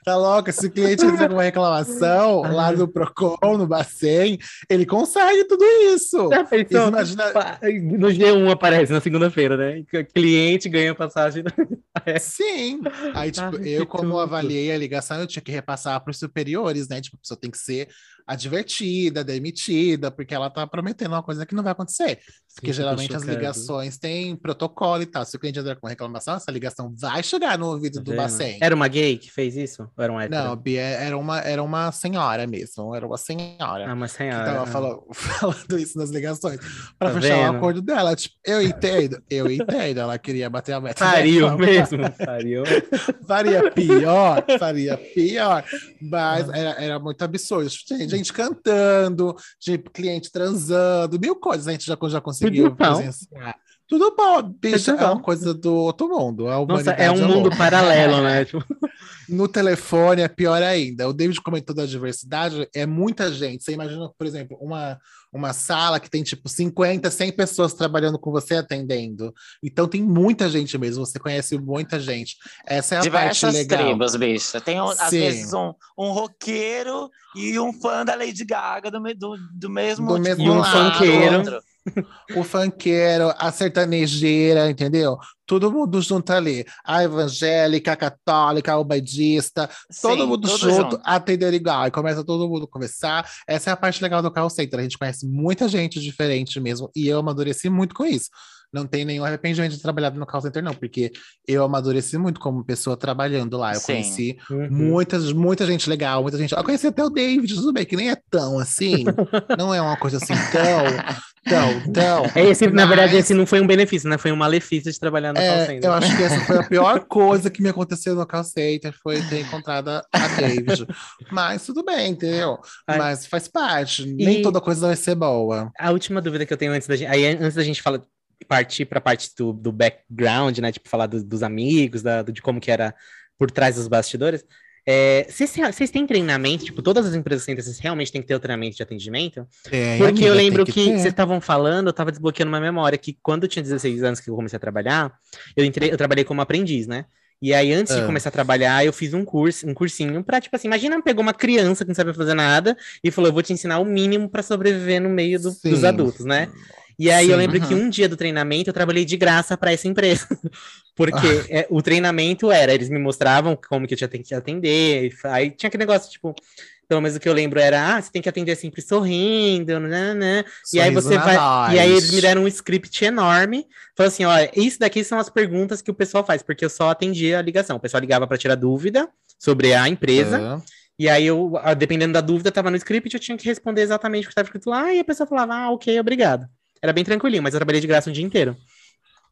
Speaker 2: tá louca? Se o cliente fizer uma reclamação lá no Procon, no Bacen, ele consegue tudo isso.
Speaker 3: Já pensou?
Speaker 2: Imagina-
Speaker 3: No G1 aparece na segunda-feira, né? Cliente ganha passagem.
Speaker 2: Sim. Aí, tipo,
Speaker 3: Ai,
Speaker 2: eu, como
Speaker 3: tudo.
Speaker 2: avaliei a ligação, eu tinha que repassar para os superiores, né? Tipo, a pessoa tem que ser advertida, demitida, porque ela tá prometendo uma coisa que não vai acontecer. Porque
Speaker 3: Sim,
Speaker 2: geralmente as ligações têm protocolo e tal. Se o cliente entrar com reclamação, essa ligação vai chegar no ouvido
Speaker 3: Tá
Speaker 2: do? Bacen.
Speaker 3: Era uma gay que fez isso? Ou era um hétero?
Speaker 2: Não, Bia, era uma, era uma senhora mesmo, era uma senhora.
Speaker 3: Ah, uma
Speaker 2: que
Speaker 3: senhora.
Speaker 2: tava
Speaker 3: ah.
Speaker 2: falando, falando isso nas ligações, para
Speaker 3: Tá
Speaker 2: fechar
Speaker 3: vendo?
Speaker 2: o acordo dela. Tipo, eu entendo, eu entendo. Ela queria bater a meta. Dela.
Speaker 3: mesmo. Pariu.
Speaker 2: Faria pior, faria pior, mas era, era muito absurdo. Gente, gente cantando, de cliente transando, mil coisas a gente já, já conseguiu
Speaker 3: bom.
Speaker 2: presenciar. Tudo bom, bicho, é uma coisa do outro mundo. A
Speaker 3: Nossa, é um mundo
Speaker 2: louca.
Speaker 3: paralelo, né? Tipo,
Speaker 2: No telefone é pior ainda. O David comentou da diversidade, é muita gente. Você imagina, por exemplo, uma, uma sala que tem tipo 50, 100 pessoas trabalhando com você atendendo. Então tem muita gente mesmo, você conhece muita gente. Essa é a parte
Speaker 1: Diversas
Speaker 2: legal.
Speaker 1: tribos, bicho. Tem, um- às vezes, um, um roqueiro e um fã da Lady Gaga do, do, do mesmo
Speaker 2: Do
Speaker 1: tipo,
Speaker 2: mesmo
Speaker 3: E um
Speaker 1: lado,
Speaker 3: funkeiro.
Speaker 1: outro.
Speaker 2: O funkeiro, a sertanejeira, entendeu? Todo mundo junto ali. A evangélica, a católica, a ubadista, todo
Speaker 1: Sim,
Speaker 2: mundo
Speaker 1: tudo
Speaker 2: junto, atender igual. E começa todo mundo a conversar. Essa é a parte legal do call center. A gente conhece muita gente diferente mesmo. E eu amadureci muito com isso. Não tenho nenhum arrependimento de trabalhar no call center, não, porque eu amadureci muito como pessoa trabalhando lá. Eu
Speaker 1: Sim.
Speaker 2: conheci
Speaker 3: Uhum.
Speaker 2: muita, muita gente legal, muita gente. Eu conheci até o David, tudo bem, que nem é tão assim. não é uma coisa assim tão, tão, tão.
Speaker 3: Esse, na verdade,
Speaker 2: mas-
Speaker 3: esse não foi um benefício, né? Foi um malefício de trabalhar no call
Speaker 2: É,
Speaker 3: center.
Speaker 2: eu acho que essa foi a pior coisa que me aconteceu no call center, foi ter encontrado a David. Mas tudo bem, entendeu?
Speaker 3: Ai.
Speaker 2: Mas faz parte. Nem
Speaker 3: E-
Speaker 2: toda coisa vai ser boa.
Speaker 3: A última dúvida que eu tenho antes da gente, aí antes da gente falar, partir para a parte do, do background, né? Tipo, falar do- dos amigos, da, de como que era por trás dos bastidores. é, Vocês vocês têm treinamento? Tipo, todas as empresas centrais, vocês realmente têm que ter o treinamento de atendimento?
Speaker 2: É,
Speaker 3: Porque
Speaker 2: amiga,
Speaker 3: eu lembro que, vocês estavam falando, eu estava desbloqueando uma memória que quando eu tinha 16 anos que eu comecei a trabalhar, eu entrei, eu trabalhei como aprendiz, né? E aí, antes de
Speaker 2: Ah.
Speaker 3: começar a trabalhar, eu fiz um curso, um cursinho pra, tipo assim, imagina pegou uma criança que não sabe fazer nada e falou: eu vou te ensinar o mínimo pra sobreviver no meio do- dos adultos, né? E aí eu
Speaker 2: Sim.
Speaker 3: lembro que um dia do treinamento eu trabalhei de graça para essa empresa. Porque é, o treinamento era, eles me mostravam como que eu tinha que atender. Aí tinha aquele negócio, tipo, pelo menos o que eu lembro era, ah, você tem que atender sempre sorrindo, né, né. E aí você vai. E aí eles me deram um script enorme. Falou assim: olha, isso daqui são as perguntas que o pessoal faz, porque eu só atendia a ligação. O pessoal ligava para tirar dúvida sobre a empresa.
Speaker 2: Ah,
Speaker 3: E aí eu, ah, dependendo da dúvida, tava no script, eu tinha que responder exatamente o que estava escrito lá, e a pessoa falava, ah, ok, obrigado. Era bem tranquilinho, mas eu trabalhei de graça um dia inteiro.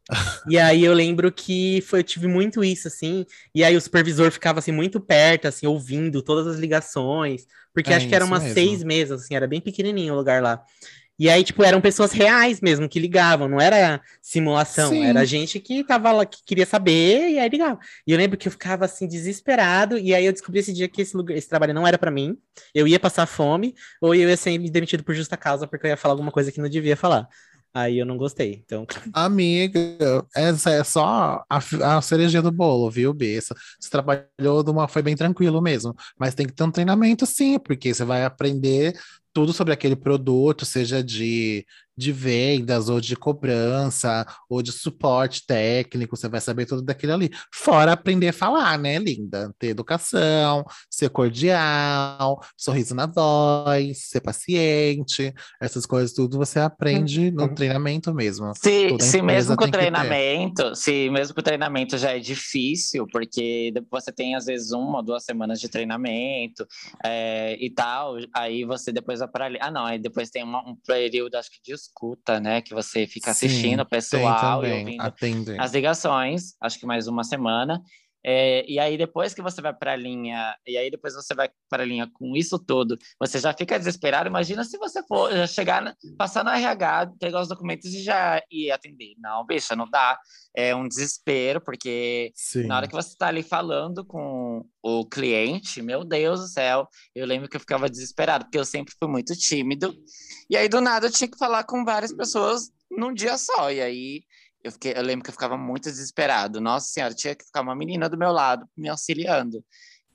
Speaker 3: e aí eu lembro que foi, eu tive muito isso, assim, e aí o supervisor ficava assim muito perto, assim, ouvindo todas as ligações, porque
Speaker 2: É
Speaker 3: acho que era umas
Speaker 2: mesmo.
Speaker 3: seis mesas, assim, era bem pequenininho o lugar lá. E aí, tipo, eram pessoas reais mesmo que ligavam, não era simulação,
Speaker 2: Sim.
Speaker 3: era gente que tava lá, que queria saber, e aí ligava. E eu lembro que eu ficava assim, desesperado, e aí eu descobri esse dia que esse, lugar, esse trabalho não era pra mim, eu ia passar fome, ou eu ia ser demitido por justa causa, porque eu ia falar alguma coisa que não devia falar. Aí eu não gostei, então...
Speaker 2: Amiga, essa é só a, a cerejinha do bolo, viu, B? Você você trabalhou de uma, foi bem tranquilo mesmo, mas tem que ter um treinamento sim, porque você vai aprender tudo sobre aquele produto, seja de, de vendas, ou de cobrança, ou de suporte técnico, você vai saber tudo daquilo ali. Fora aprender a falar, né, linda? Ter educação, ser cordial, sorriso na voz, ser paciente, essas coisas tudo você aprende no
Speaker 3: Uhum.
Speaker 2: treinamento mesmo.
Speaker 1: Se, se mesmo com o treinamento, se mesmo com o treinamento já é difícil, porque você tem às vezes uma ou duas semanas de treinamento é, e tal, aí você depois vai para ali. Ah, não, aí depois tem uma- um período, acho que de escuta, né? Que você fica assistindo o
Speaker 2: Tem
Speaker 1: pessoal e ouvindo
Speaker 2: atende.
Speaker 1: as ligações, acho que mais uma semana. É, e aí, depois que você vai para a linha, e aí depois você vai para a linha com isso tudo, você já fica desesperado. Imagina se você for já chegar, passar no RH, pegar os documentos e já ir atender. Não, bicha, não dá. É um desespero, porque
Speaker 2: Sim.
Speaker 1: na hora que você está ali falando com o cliente, meu Deus do céu, eu lembro que eu ficava desesperado, porque eu sempre fui muito tímido. E aí, do nada, eu tinha que falar com várias pessoas num dia só. E aí, eu, fiquei, eu lembro que eu ficava muito desesperado. Nossa Senhora, tinha que ficar uma menina do meu lado me auxiliando.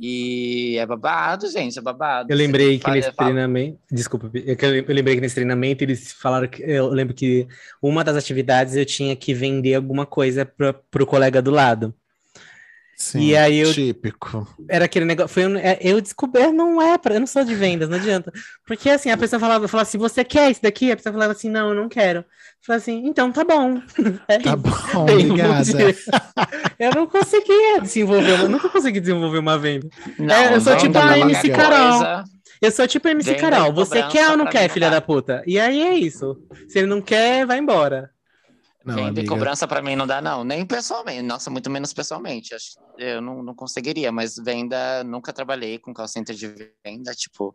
Speaker 1: E é babado, gente, é babado.
Speaker 3: Eu lembrei que
Speaker 1: Fala-
Speaker 3: nesse
Speaker 1: fala-
Speaker 3: treinamento. Desculpa, é eu lembrei que nesse treinamento eles falaram que. Eu lembro que uma das atividades eu tinha que vender alguma coisa para o colega do lado.
Speaker 2: Sim,
Speaker 3: E aí eu-
Speaker 2: Típico.
Speaker 3: Era aquele negócio. Foi, um- é, eu descobri, não é, pra, eu não sou de vendas, não adianta. Porque assim, a pessoa falava, falava assim: você quer isso daqui? A pessoa falava assim: não, eu não quero. Eu falava assim: então tá bom. É
Speaker 2: Tá bom,
Speaker 3: Bem,
Speaker 2: obrigada.
Speaker 3: Eu não conseguia desenvolver, uma- nunca consegui desenvolver uma venda.
Speaker 1: Não,
Speaker 3: É, eu sou
Speaker 1: venda
Speaker 3: tipo a
Speaker 1: qualquer
Speaker 3: MC
Speaker 1: coisa.
Speaker 3: Carol. Eu sou tipo MC
Speaker 1: Venda
Speaker 3: Carol. Você quer ou não quer, filha
Speaker 1: tá?
Speaker 3: da puta? E aí é isso. Se ele não quer, vai embora.
Speaker 2: Não,
Speaker 1: Venda e
Speaker 2: amiga.
Speaker 1: cobrança pra mim não dá, não. Nem pessoalmente. Nossa, muito menos pessoalmente. Eu não, não conseguiria, mas venda, nunca trabalhei com call center de venda. Tipo,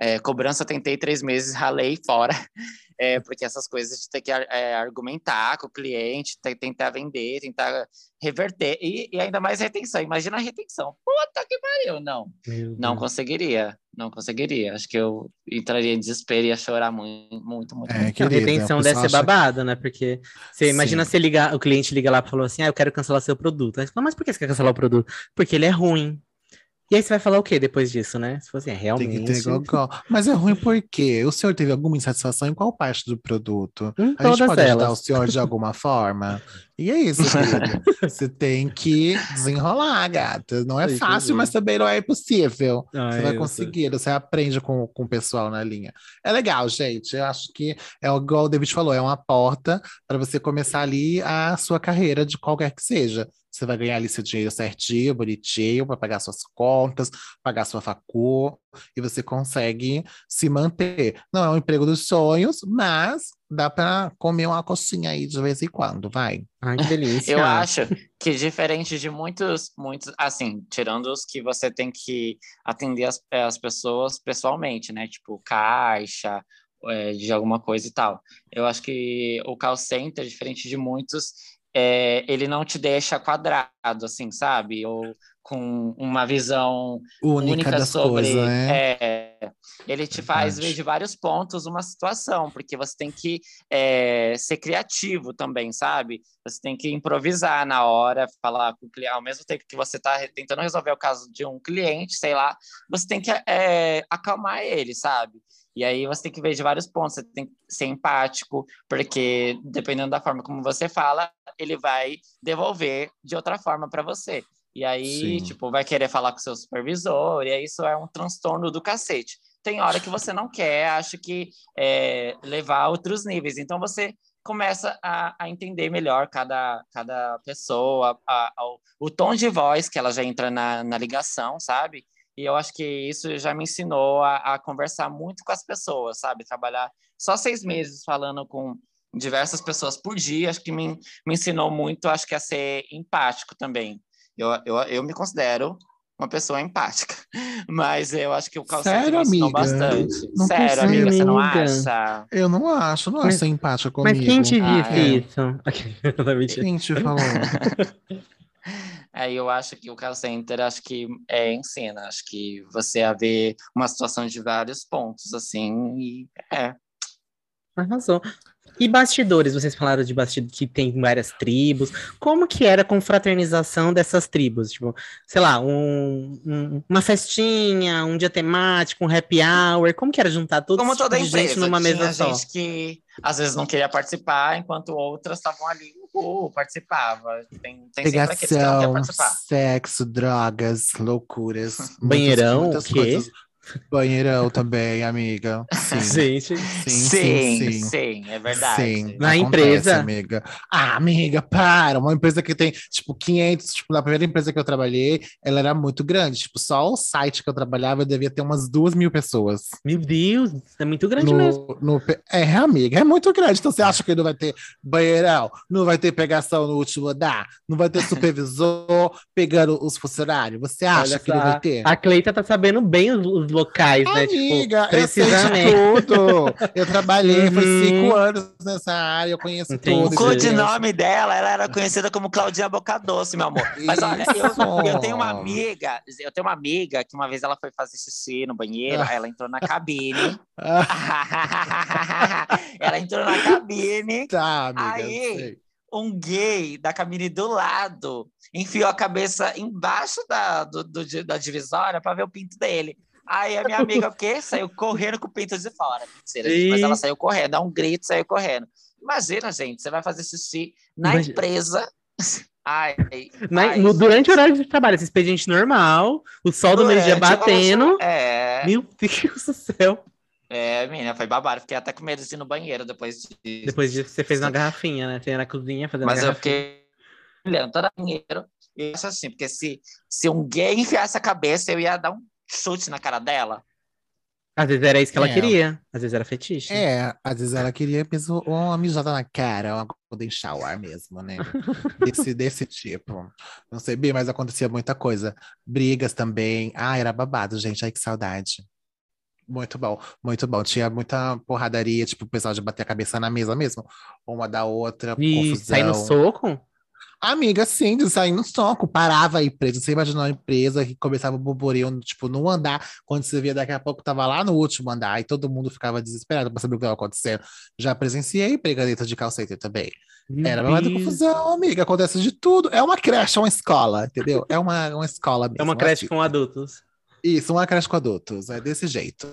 Speaker 1: é, cobrança tentei três meses, ralei fora. É, porque essas coisas de ter que é, argumentar com o cliente, te- tentar vender, tentar reverter. E, e ainda mais retenção. Imagina a retenção. Puta que pariu, não. Não conseguiria. Não conseguiria. Acho que eu entraria em desespero e ia chorar muito, muito, muito.
Speaker 2: É,
Speaker 1: muito.
Speaker 3: Não,
Speaker 2: querida,
Speaker 3: retenção deve ser babado, né? Porque você imagina você ligar, o cliente liga lá e falou assim: Ah, eu quero cancelar seu produto. Aí você fala, mas por que você quer cancelar o produto? Porque ele é ruim. E aí você vai falar o quê depois disso, né? Se fosse é,
Speaker 2: Tem que
Speaker 3: realmente.
Speaker 2: ter gogó. Mas é ruim porque o senhor teve alguma insatisfação em qual parte do produto?
Speaker 3: Em
Speaker 2: A gente pode ajudar o
Speaker 3: elas.
Speaker 2: senhor de alguma forma? E é isso. Você tem que desenrolar, gata. Não é fácil, mas também não é impossível.
Speaker 3: Ah,
Speaker 2: Você vai
Speaker 3: isso.
Speaker 2: conseguir, você aprende com, com o pessoal na linha. É legal, gente. Eu acho que é igual o David falou, é uma porta para você começar ali a sua carreira de qualquer que seja. Você vai ganhar ali seu dinheiro certinho, bonitinho, para pagar suas contas, pagar sua facu, e você consegue se manter. Não é um emprego dos sonhos, mas dá para comer uma coxinha aí de vez em quando, vai.
Speaker 3: Ai, que delícia.
Speaker 1: Eu acho que diferente de muitos, muitos, assim, tirando os que você tem que atender as, eh, as pessoas pessoalmente, né? Tipo, caixa, eh, de alguma coisa e tal. Eu acho que o call center, diferente de muitos, eh, ele não te deixa quadrado, assim, sabe? Ou com uma visão
Speaker 2: Única,
Speaker 1: única
Speaker 2: das
Speaker 1: sobre.
Speaker 2: coisas, né?
Speaker 1: é, ele te faz ver de vários pontos uma situação, porque você tem que é, ser criativo também, sabe? Você tem que improvisar na hora, falar com o cliente, ao mesmo tempo que você está tentando resolver o caso de um cliente, sei lá, você tem que é, acalmar ele, sabe? E aí você tem que ver de vários pontos, você tem que ser empático, porque dependendo da forma como você fala, ele vai devolver de outra forma para você. E aí,
Speaker 2: Sim.
Speaker 1: tipo, vai querer falar com seu supervisor, e aí isso é um transtorno do cacete. Tem hora que você não quer, acha que é, levar a outros níveis. Então você começa a, a entender melhor cada, cada pessoa, a- a- o- o tom de voz que ela já entra na, na ligação, sabe? E eu acho que isso já me ensinou a, a conversar muito com as pessoas, sabe? Trabalhar só seis meses falando com diversas pessoas por dia, acho que me, me ensinou muito, acho que a ser empático também. Eu, eu, eu me considero uma pessoa empática, mas eu acho que o call center
Speaker 2: Sério,
Speaker 1: me ensinou
Speaker 2: amiga?
Speaker 1: bastante.
Speaker 2: Não
Speaker 1: Sério,
Speaker 2: consigo.
Speaker 1: amiga, você não
Speaker 3: Amiga.
Speaker 1: acha?
Speaker 2: Eu não acho, não
Speaker 3: Mas-
Speaker 2: acho simpática comigo.
Speaker 3: Mas quem te
Speaker 1: Ah,
Speaker 3: disse
Speaker 1: é.
Speaker 3: isso? Não, mentira.
Speaker 2: Quem te falou?
Speaker 1: Aí eu acho que o call center acho que é, ensina, acho que você a ver uma situação de vários pontos, assim, e é.
Speaker 3: Arrasou. E bastidores, vocês falaram de bastidores que tem várias tribos. Como que era a confraternização dessas tribos? Tipo, sei lá, um- um- uma festinha, um dia temático, um happy hour. Como que era juntar todo
Speaker 1: Como
Speaker 3: tipo
Speaker 1: toda empresa,
Speaker 3: gente numa
Speaker 1: tinha
Speaker 3: mesa só?
Speaker 1: gente que às vezes não queria participar, enquanto outras estavam ali, uhul, participava. Tem, tem sempre aqueles que não querem
Speaker 2: Pegação,
Speaker 1: participar.
Speaker 2: sexo, drogas, loucuras. muitas-
Speaker 3: Banheirão,
Speaker 2: muitas
Speaker 3: o quê?
Speaker 2: coisas. Banheirão também, amiga. Sim,
Speaker 3: Gente,
Speaker 2: sim,
Speaker 1: sim,
Speaker 2: sim,
Speaker 1: sim,
Speaker 2: sim.
Speaker 1: é verdade.
Speaker 2: Sim,
Speaker 3: Na
Speaker 2: acontece,
Speaker 3: empresa?
Speaker 2: amiga. Ah, amiga, para. Uma empresa que tem, tipo, 500, tipo, na primeira empresa que eu trabalhei, ela era muito grande. Tipo, só o site que eu trabalhava devia ter umas duas mil pessoas.
Speaker 3: meu Deus, é muito grande mesmo.
Speaker 2: No, no, pe- é, amiga, é muito grande. Então você acha que não vai ter banheirão, não vai ter pegação no último andar, não vai ter supervisor pegando os funcionários? Você acha que não vai ter?
Speaker 3: A Cleita tá sabendo bem os, os locais, né?
Speaker 2: Amiga,
Speaker 3: tipo,
Speaker 2: eu sei de
Speaker 3: precisamente.
Speaker 2: tudo. Eu trabalhei, foi
Speaker 3: Uhum.
Speaker 2: cinco anos nessa área, eu conheço
Speaker 3: Entendi.
Speaker 1: O
Speaker 2: tudo. Entendeu?
Speaker 1: codinome dela, ela era conhecida como Claudinha Boca Doce, meu amor. Mas olha, eu, eu tenho uma amiga, eu tenho uma amiga que uma vez ela foi fazer xixi no banheiro, ela entrou na cabine. Ela entrou na cabine,
Speaker 2: tá, amiga.
Speaker 1: Aí.
Speaker 2: sei.
Speaker 1: um gay da cabine do lado enfiou a cabeça embaixo da, do, do- da divisória para ver o pinto dele. Aí a minha amiga, o quê? Saiu correndo com o pinto de fora. Mentira, gente, mas ela saiu correndo, dá um grito, saiu correndo. Imagina, gente, você vai fazer xixi na
Speaker 3: Imagina.
Speaker 1: empresa. Ai,
Speaker 3: Na-
Speaker 1: ai,
Speaker 3: no- durante o horário de trabalho, esse expediente normal, o sol do meio-dia batendo.
Speaker 1: É,
Speaker 3: Meu Deus do céu.
Speaker 1: é, menina, foi babado. Fiquei até com medo de ir no banheiro depois disso.
Speaker 3: Depois disso, você fez na garrafinha, né? Você ia na cozinha fazendo
Speaker 1: Mas eu fiquei olhando toda banheiro. E eu acho assim, porque se, se um gay enfiasse a cabeça, eu ia dar um chute na cara dela.
Speaker 3: Às vezes era isso que ela
Speaker 2: É.
Speaker 3: queria. Às vezes era fetiche.
Speaker 2: É, às vezes ela queria mesmo uma mijada na cara, uma golden shower mesmo, né? Desse, desse tipo. Não sei bem, mas acontecia muita coisa. Brigas também. Ah, era babado, gente. Ai, que saudade. Muito bom, muito bom. Tinha muita porradaria, tipo, o pessoal de bater a cabeça na mesa mesmo. Uma da outra,
Speaker 3: E sair no
Speaker 2: confusão.
Speaker 3: soco?
Speaker 2: Amiga, sim, de sair no soco, parava a empresa. Você imaginou a empresa que começava o burburinho, tipo, num andar, quando você via daqui a pouco tava lá no último andar, e todo mundo ficava desesperado para saber o que estava acontecendo. Já presenciei briga dentro de call center também.
Speaker 3: Meu
Speaker 2: Era uma confusão, amiga, acontece de tudo. É uma creche, é uma escola, entendeu? É uma, uma escola mesmo.
Speaker 3: É uma creche
Speaker 2: assim.
Speaker 3: com adultos.
Speaker 2: Isso, uma creche com adultos, é desse jeito.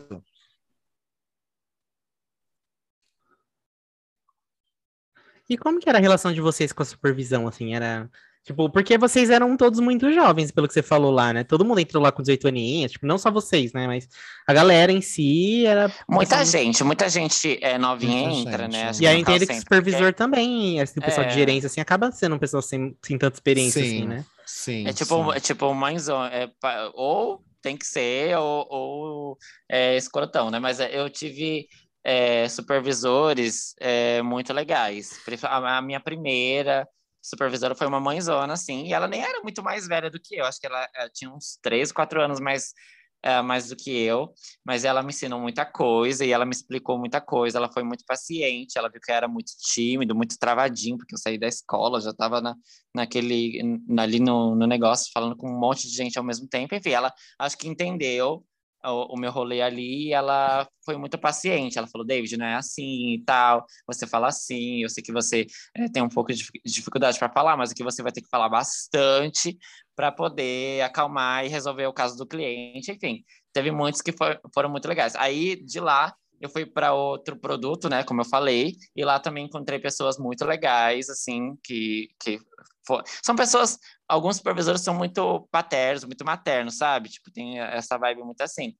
Speaker 3: E como que era a relação de vocês com a supervisão, assim? Era. Tipo, porque vocês eram todos muito jovens, pelo que você falou lá, né? Todo mundo entrou lá com 18 aninhos, tipo, não só vocês, né? Mas a galera em si era.
Speaker 1: Muita gente, muita gente é novinha
Speaker 2: Muita
Speaker 1: entra,
Speaker 2: gente,
Speaker 1: né?
Speaker 2: né?
Speaker 1: Acho
Speaker 3: E aí entende que
Speaker 1: center,
Speaker 3: supervisor também, esse pessoal de
Speaker 1: É.
Speaker 3: gerência, assim, acaba sendo um pessoal sem, sem tanta experiência, assim,
Speaker 2: Sim.
Speaker 3: né?
Speaker 2: Sim.
Speaker 1: É tipo,
Speaker 2: sim.
Speaker 1: é tipo mãezão, é, ou tem que ser, ou, ou é escrotão, né? Mas é, eu tive é, supervisores é, muito legais. A, minha primeira supervisora foi uma mãezona, assim, e ela nem era muito mais velha do que eu, acho que ela, ela tinha uns 3, 4 anos mais, é, mais do que eu, mas ela me ensinou muita coisa e ela me explicou muita coisa, ela foi muito paciente, ela viu que eu era muito tímido, muito travadinho, porque eu saí da escola, já estava na, naquele, ali no, no negócio, falando com um monte de gente ao mesmo tempo, enfim, ela acho que entendeu o, meu rolê ali ela foi muito paciente, ela falou, David, não é assim e tal, você fala assim, eu sei que você eh, tem um pouco de dific- dificuldade para falar, mas aqui você vai ter que falar bastante para poder acalmar e resolver o caso do cliente, enfim, teve muitos que for- foram muito legais. Aí, de lá, eu fui para outro produto, né, como eu falei, e lá também encontrei pessoas muito legais, assim, que, que fo- são pessoas, alguns supervisores são muito paternos, muito maternos, sabe? Tipo, tem essa vibe muito assim.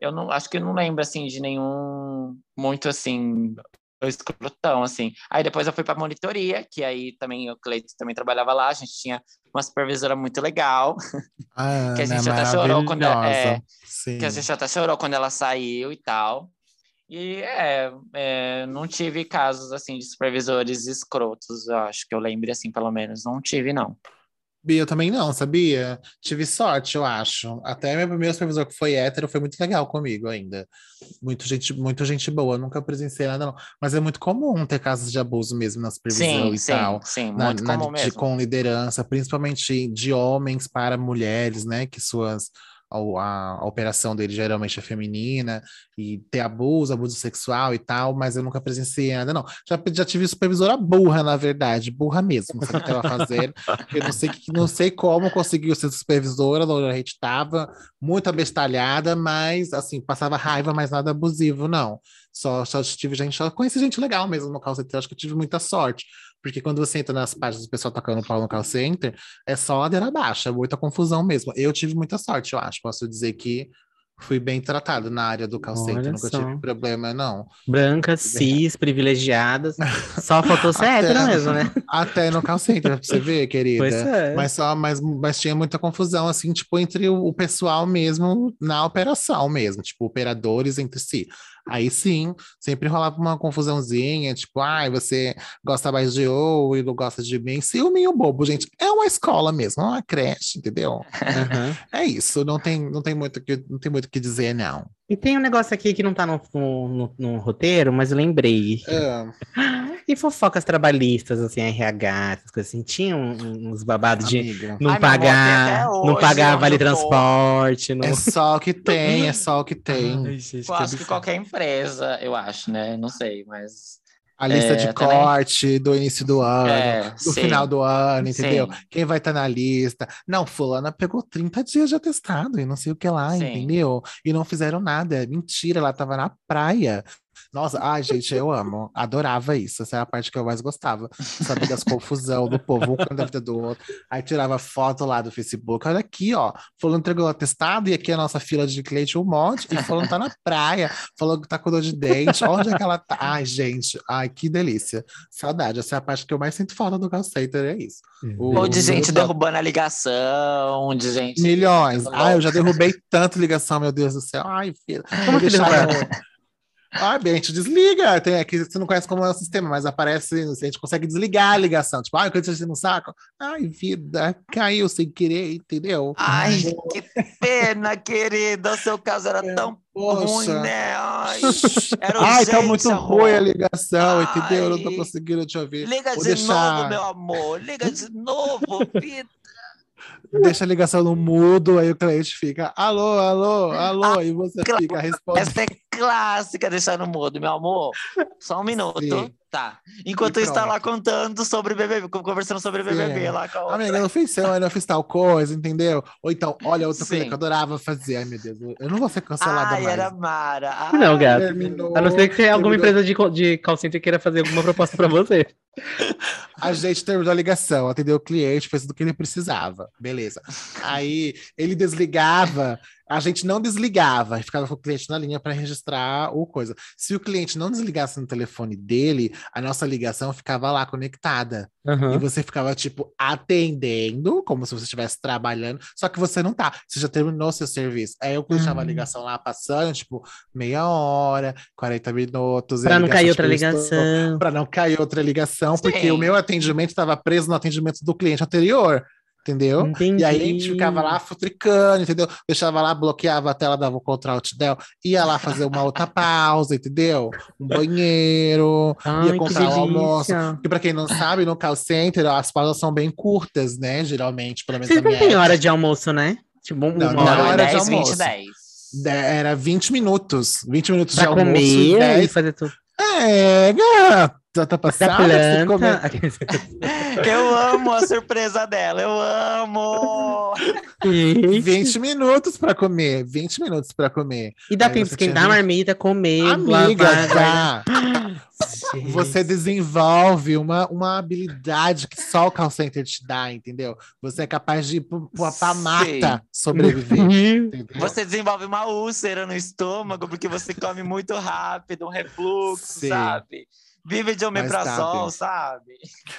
Speaker 1: Eu não, acho que eu não lembro, assim, de nenhum muito, assim, escrotão, assim. Aí depois eu fui para monitoria, que aí também o Cleito também trabalhava lá, a gente tinha uma supervisora muito legal,
Speaker 2: A
Speaker 1: que a
Speaker 2: Ana
Speaker 1: gente até chorou quando é-.
Speaker 2: Sim.
Speaker 1: que a gente até chorou quando ela saiu e tal. E é, é, não tive casos assim de supervisores escrotos, eu acho que eu lembre assim, pelo menos. Não tive, não.
Speaker 2: Bia, eu também não, sabia? Tive sorte, eu acho. Até meu primeiro supervisor que foi hétero foi muito legal comigo ainda. Muito gente, muito gente boa, nunca presenciei nada, não. Mas é muito comum ter casos de abuso mesmo na supervisão
Speaker 1: Sim,
Speaker 2: e
Speaker 1: sim,
Speaker 2: tal.
Speaker 1: sim,
Speaker 2: Na,
Speaker 1: muito
Speaker 2: na-
Speaker 1: comum
Speaker 2: de-
Speaker 1: mesmo.
Speaker 2: com liderança, principalmente de homens para mulheres, né? Que suas a- a operação dele geralmente é feminina e ter abuso, abuso sexual e tal, mas eu nunca presenciei nada, não. Já, já tive supervisora burra, na verdade, burra mesmo, sabia o que ela fazendo. Eu não sei, não sei como conseguiu ser supervisora, a gente estava, muito abestalhada, mas assim, passava raiva, mas nada abusivo, não. Só, só tive gente, só conheci gente legal mesmo no call center, acho que eu tive muita sorte. Porque quando você entra nas páginas do pessoal tocando pau no call center, é só ladeira baixa, muita confusão mesmo. Eu tive muita sorte, eu acho. Posso dizer que fui bem tratado na área do
Speaker 3: Olha
Speaker 2: nunca
Speaker 3: só.
Speaker 2: tive problema, não.
Speaker 3: Brancas, cis, privilegiadas. Só faltou ser hétero mesmo, né?
Speaker 2: Até no call center, pra você ver, querida.
Speaker 3: Pois é.
Speaker 2: Mas só, mas, mas tinha muita confusão, assim, tipo, entre o, o pessoal mesmo na operação mesmo, tipo, operadores entre si. Aí sim, sempre rolava uma confusãozinha, tipo, ai, você gosta mais de eu e não gosta de mim. Ciúminho bobo, gente. É uma escola mesmo, é uma creche, entendeu?
Speaker 3: Aham.
Speaker 2: É isso, não tem, não tem muito que, não tem muito o que dizer, não.
Speaker 3: E tem um negócio aqui que não tá no, no, no- no roteiro, mas eu lembrei.
Speaker 2: Ah,
Speaker 3: E fofocas trabalhistas, assim, RH, essas coisas assim. Tinha uns babados de não
Speaker 1: Ai, amor,
Speaker 3: pagar,
Speaker 1: até
Speaker 3: não
Speaker 1: hoje,
Speaker 3: pagar vale transporte. Não...
Speaker 2: É só o que tem, é só o que tem.
Speaker 3: Ai, gente,
Speaker 1: Eu acho que qualquer empresa, eu acho, né? Não sei, mas.
Speaker 2: A lista
Speaker 1: É,
Speaker 2: de
Speaker 1: também-
Speaker 2: corte do início do ano.
Speaker 1: É,
Speaker 2: do
Speaker 1: sim.
Speaker 2: final do ano, entendeu?
Speaker 1: Sim.
Speaker 2: Quem vai estar na lista? Não, fulana pegou 30 dias de atestado e não sei o que lá,
Speaker 1: Sim.
Speaker 2: entendeu? E não fizeram nada. É Mentira, ela tava na praia. Nossa, ai, gente, eu amo. Adorava isso. Essa é a parte que eu mais gostava. Saber das confusão do povo, um com a vida do outro. Aí tirava foto lá do Facebook. Olha aqui, ó. Fulano entregou o atestado e aqui é a nossa fila de cliente, um monte. E fulano tá na praia. Falou que tá com dor de dente. Onde é que ela tá? Ai, gente. Ai, que delícia. Saudade. Essa é a parte que eu mais sinto falta do call center, é isso. O-
Speaker 1: Ou de gente derrubando a ligação, de gente.
Speaker 2: Milhões. Ai, eu já derrubei tanto ligação, meu Deus do céu. Ai, filho.
Speaker 3: Como que derrubaram?
Speaker 2: Ai, bem, a gente desliga. Tem aqui, você não conhece como é o sistema, mas aparece, a gente consegue desligar a ligação. Tipo, ai, quando você no saco. Ai, vida, caiu sem querer, entendeu?
Speaker 1: Ai, que pena, querida. O seu caso era tão ruim,
Speaker 2: Poxa.
Speaker 1: né? Ai, era
Speaker 2: Ai, tá
Speaker 1: urgente,
Speaker 2: muito
Speaker 1: amor.
Speaker 2: ruim a ligação, entendeu? Eu não tô
Speaker 1: Ai.
Speaker 2: conseguindo te ouvir.
Speaker 1: Liga
Speaker 2: Vou
Speaker 1: de
Speaker 2: deixar-
Speaker 1: novo, meu amor. Liga de novo, vida.
Speaker 2: Deixa a ligação no mudo, aí o cliente fica, alô, alô, alô, e você fica respondendo.
Speaker 1: Essa é clássica, deixar no mudo, meu amor. Só um minuto.
Speaker 2: Sim.
Speaker 1: Tá. Enquanto
Speaker 2: E
Speaker 1: isso, tá
Speaker 2: pronto.
Speaker 1: lá contando sobre BBB, conversando sobre
Speaker 2: Sim.
Speaker 1: BBB lá com a outra.
Speaker 2: Amiga, eu não fiz isso, eu não fiz tal coisa, entendeu? Ou então, olha, outra coisa
Speaker 1: Sim.
Speaker 2: que eu adorava fazer. Ai, meu Deus, eu não vou ser cancelada
Speaker 1: Ai,
Speaker 2: mais.
Speaker 1: era Mara. Ai,
Speaker 3: Não, gato.
Speaker 2: Terminou,
Speaker 3: A não ser que tenha alguma empresa de, de call center queira fazer alguma proposta pra você.
Speaker 2: A gente terminou a ligação, atendeu o cliente, fez tudo o que ele precisava. Beleza. Aí ele desligava, a gente não desligava, e ficava com o cliente na linha para registrar o coisa. Se o cliente não desligasse no telefone dele, a nossa ligação ficava lá conectada.
Speaker 3: Aham.
Speaker 2: E você ficava, tipo, atendendo, como se você estivesse trabalhando, só que você não tá. Você já terminou seu serviço. Aí eu deixava a
Speaker 3: Hum.
Speaker 2: ligação lá passando, tipo, meia hora, 40 minutos. e
Speaker 3: Pra
Speaker 2: a
Speaker 3: não
Speaker 2: ligação,
Speaker 3: cair
Speaker 2: tipo,
Speaker 3: outra ligação.
Speaker 2: Pra não cair outra ligação, porque
Speaker 1: Sim.
Speaker 2: o meu atendimento estava preso no atendimento do cliente anterior. Entendeu?
Speaker 3: Entendi.
Speaker 2: E aí a gente ficava lá futricando, entendeu? Deixava lá, bloqueava a tela, dava o Ctrl Alt Del, ia lá fazer uma outra pausa, entendeu? Um banheiro,
Speaker 3: Ai,
Speaker 2: ia comprar o almoço.
Speaker 3: delícia.
Speaker 2: Porque pra quem não sabe, no call center as pausas são bem curtas, né? Geralmente, pelo menos
Speaker 3: Vocês não têm hora de almoço, né? Tipo, uma
Speaker 2: Não,
Speaker 3: hora
Speaker 2: hora
Speaker 1: é
Speaker 2: de
Speaker 1: 10, 20,
Speaker 2: almoço.
Speaker 1: 10.
Speaker 2: De- Era 20 minutos. 20 minutos de
Speaker 3: pra
Speaker 2: almoço e
Speaker 3: comer e
Speaker 2: 10.
Speaker 3: fazer tudo.
Speaker 2: É, gata, tá
Speaker 3: Da
Speaker 2: passada?
Speaker 3: Planta.
Speaker 1: Eu amo a surpresa dela, eu amo!
Speaker 2: 20 minutos pra comer. 20 minutos pra comer.
Speaker 3: E dá
Speaker 2: Aí
Speaker 3: tempo a
Speaker 2: 20.
Speaker 3: marmita, comer,
Speaker 2: Amiga, dá. Você desenvolve uma, uma habilidade que só o call center te dá, entendeu? Você é capaz de ir pra mata sobreviver. entendeu?
Speaker 1: Você desenvolve uma úlcera no estômago porque você come muito rápido, um refluxo,
Speaker 2: Sim.
Speaker 1: sabe? Vive de omeprazol,
Speaker 2: Mas
Speaker 1: sabe?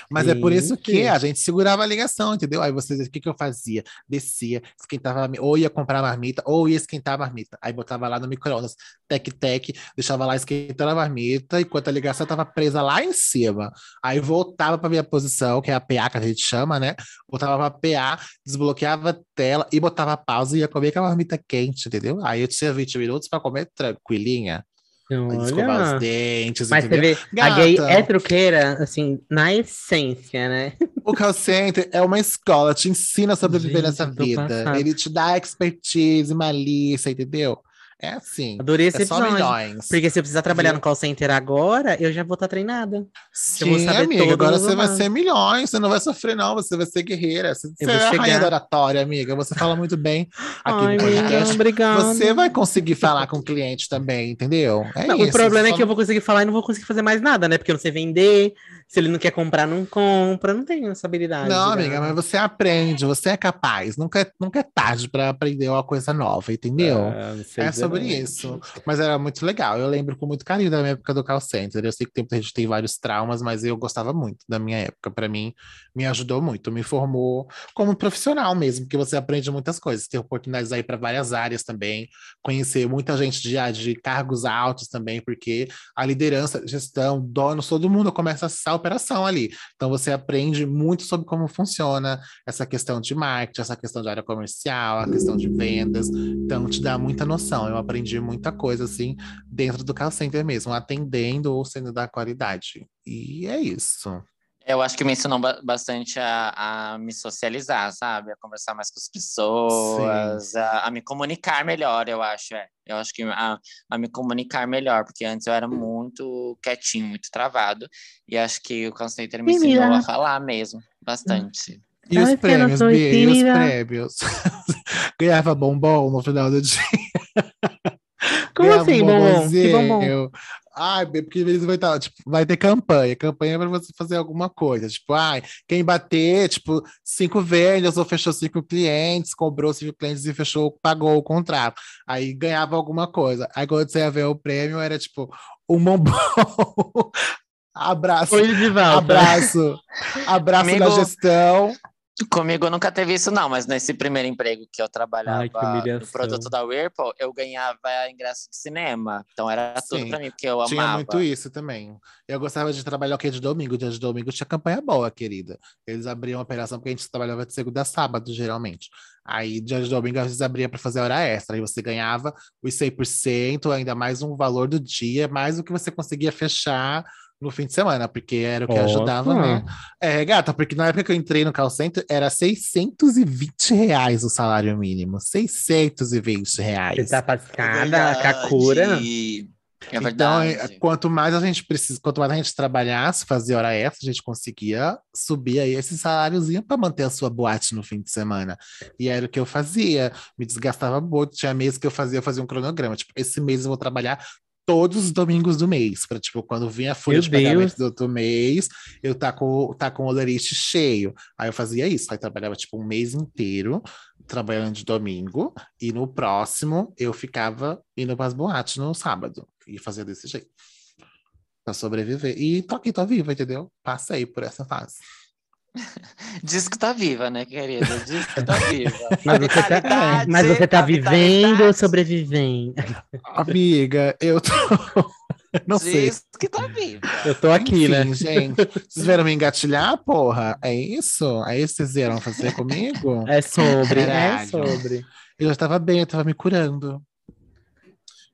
Speaker 2: Mas é por isso
Speaker 3: Gente.
Speaker 2: que a gente segurava a ligação, entendeu? Aí você, o que, que eu fazia? Descia, esquentava, ou ia comprar a marmita, ou ia esquentar a marmita. Aí botava lá no micro-ondas, tec-tec, deixava lá esquentando a marmita, enquanto a ligação estava presa lá em cima. Aí voltava para minha posição, que é a PA que a gente chama, né? Voltava para PA, desbloqueava a tela e botava pausa e ia comer com a marmita quente, entendeu? Aí eu tinha 20 minutos para comer tranquilinha. Escovar os
Speaker 3: Olha.
Speaker 2: dentes,
Speaker 3: Mas você
Speaker 2: entendeu?
Speaker 3: vê, a gay é truqueira, assim, na essência, né?
Speaker 2: O call center é uma escola, te ensina a sobreviver
Speaker 3: Gente,
Speaker 2: nessa vida.
Speaker 3: passada.
Speaker 2: Ele te dá expertise, malícia, entendeu? É assim.
Speaker 3: Adorei esse
Speaker 2: É só
Speaker 3: episódio.
Speaker 2: milhões.
Speaker 3: Porque se eu precisar trabalhar
Speaker 2: Viu?
Speaker 3: no call center agora, eu já vou estar treinada. eu vou
Speaker 2: Sim, amiga, agora você vai ser milhões, você não vai sofrer, não. Você vai ser guerreira. Você, você é a rainha
Speaker 3: chegar.
Speaker 2: da oratória, amiga. Você fala muito bem aqui
Speaker 3: Ai,
Speaker 2: no
Speaker 3: amiga,
Speaker 2: podcast.
Speaker 3: obrigada.
Speaker 2: Você vai conseguir falar com o cliente também, entendeu? É
Speaker 3: Não,
Speaker 2: isso.
Speaker 3: o problema é que eu vou conseguir falar e não vou conseguir fazer mais nada, né? Porque eu não sei vender. Se ele não quer comprar, não compra. Não tenho essa habilidade.
Speaker 2: Não,
Speaker 3: né?
Speaker 2: amiga, mas você aprende, você é capaz. Nunca é, nunca é tarde para aprender uma coisa nova, entendeu?
Speaker 3: Ah,
Speaker 2: É
Speaker 3: dizer
Speaker 2: sobre isso. Mas era muito legal. Eu lembro com muito carinho da minha época do call center. Eu sei que muita gente tem vários traumas, mas eu gostava muito da minha época. Para mim, me ajudou muito. Me formou como profissional mesmo, porque você aprende muitas coisas. Tem oportunidades aí para várias áreas também. Conhecer muita gente de, de cargos altos também, porque a liderança, gestão, dono, todo mundo começa essa operação ali. Então você aprende muito sobre como funciona essa questão de marketing, essa questão de área comercial, a questão de vendas. Então te dá muita noção. Eu aprendi muita coisa assim dentro do call center mesmo, atendendo ou sendo da qualidade. E é isso.
Speaker 1: Eu acho que me ensinou ba- bastante a, a me socializar, sabe? A conversar mais com as pessoas, a, a me comunicar melhor, eu acho. É. Eu acho que a, a me comunicar melhor, porque antes eu era muito quietinho, muito travado. E acho que o call center me ensinou a falar mesmo, bastante.
Speaker 2: E os
Speaker 3: que eu não
Speaker 2: prêmios,
Speaker 3: sou
Speaker 2: Bia? E os prêmios? Ganhava bombom no final do dia.
Speaker 3: Como assim, bombom? Que bombom?
Speaker 2: bombonzinho. Ai, porque eles vai estar, tipo, vai ter campanha. Campanha para você fazer alguma coisa. Tipo, ai, quem bater, tipo, cinco vendas ou fechou cinco clientes, cobrou cinco clientes e fechou, pagou o contrato. Aí ganhava alguma coisa. Aí quando você ia ver o prêmio, era tipo um bombom. Abraço. Abraço. Abraço
Speaker 1: Amigo,
Speaker 2: da gestão.
Speaker 1: Comigo nunca teve isso, não, mas nesse primeiro emprego que eu trabalhava
Speaker 3: Ai, que
Speaker 1: no produto da Whirlpool, eu ganhava ingresso de cinema. Então era tudo
Speaker 2: Sim,
Speaker 1: pra mim, porque eu
Speaker 2: Tinha
Speaker 1: amava.
Speaker 2: muito isso também. Eu gostava de trabalhar o que de domingo. Dia de domingo tinha campanha boa, querida. Eles abriam a operação porque a gente trabalhava de segunda a sábado, geralmente. Aí, dia de domingo, às vezes abria para fazer hora extra. Aí você ganhava os 100%, ainda mais um valor do dia, mais o que você conseguia fechar no fim de semana, porque era o que ajudava, né? É, gata, porque na época que eu entrei no call center, era 620 reais o salário mínimo. 620 reais.
Speaker 3: Você tá
Speaker 1: É
Speaker 3: passada,
Speaker 1: verdade.
Speaker 3: Kakura.
Speaker 1: É
Speaker 2: Então,
Speaker 1: verdade.
Speaker 2: é, quanto mais a gente precisa, quanto mais a gente trabalhasse, fazer hora extra, a gente conseguia subir aí esse saláriozinho para manter a sua boate no fim de semana. E era o que eu fazia, me desgastava muito. Tinha meses que eu fazia, eu fazia um cronograma. Tipo, esse mês eu vou trabalhar todos os domingos do mês. Pra, tipo, quando vinha a folha
Speaker 3: Meu
Speaker 2: de pagamento
Speaker 3: Deus.
Speaker 2: do outro mês, eu tá com, tá com o olerite cheio. Aí eu fazia isso. Aí trabalhava, tipo, um mês inteiro, trabalhando de domingo. E no próximo, eu ficava indo pras boates no sábado. E fazia desse jeito. Pra sobreviver. E tô aqui, tô viva, entendeu? Passei por essa fase.
Speaker 1: Diz que tá viva, né, querida? Diz que tá viva.
Speaker 3: Mas você tá, mas você tá vivendo ou sobrevivendo?
Speaker 2: Amiga, eu tô. Não sei.
Speaker 1: Diz que tá viva.
Speaker 3: Eu tô aqui, né?
Speaker 2: Enfim, gente. Vocês vieram me engatilhar, porra? É isso? É isso que vocês vieram fazer comigo?
Speaker 3: É sobre, é
Speaker 2: Caralho.
Speaker 3: sobre.
Speaker 2: Eu já estava bem, eu estava me curando.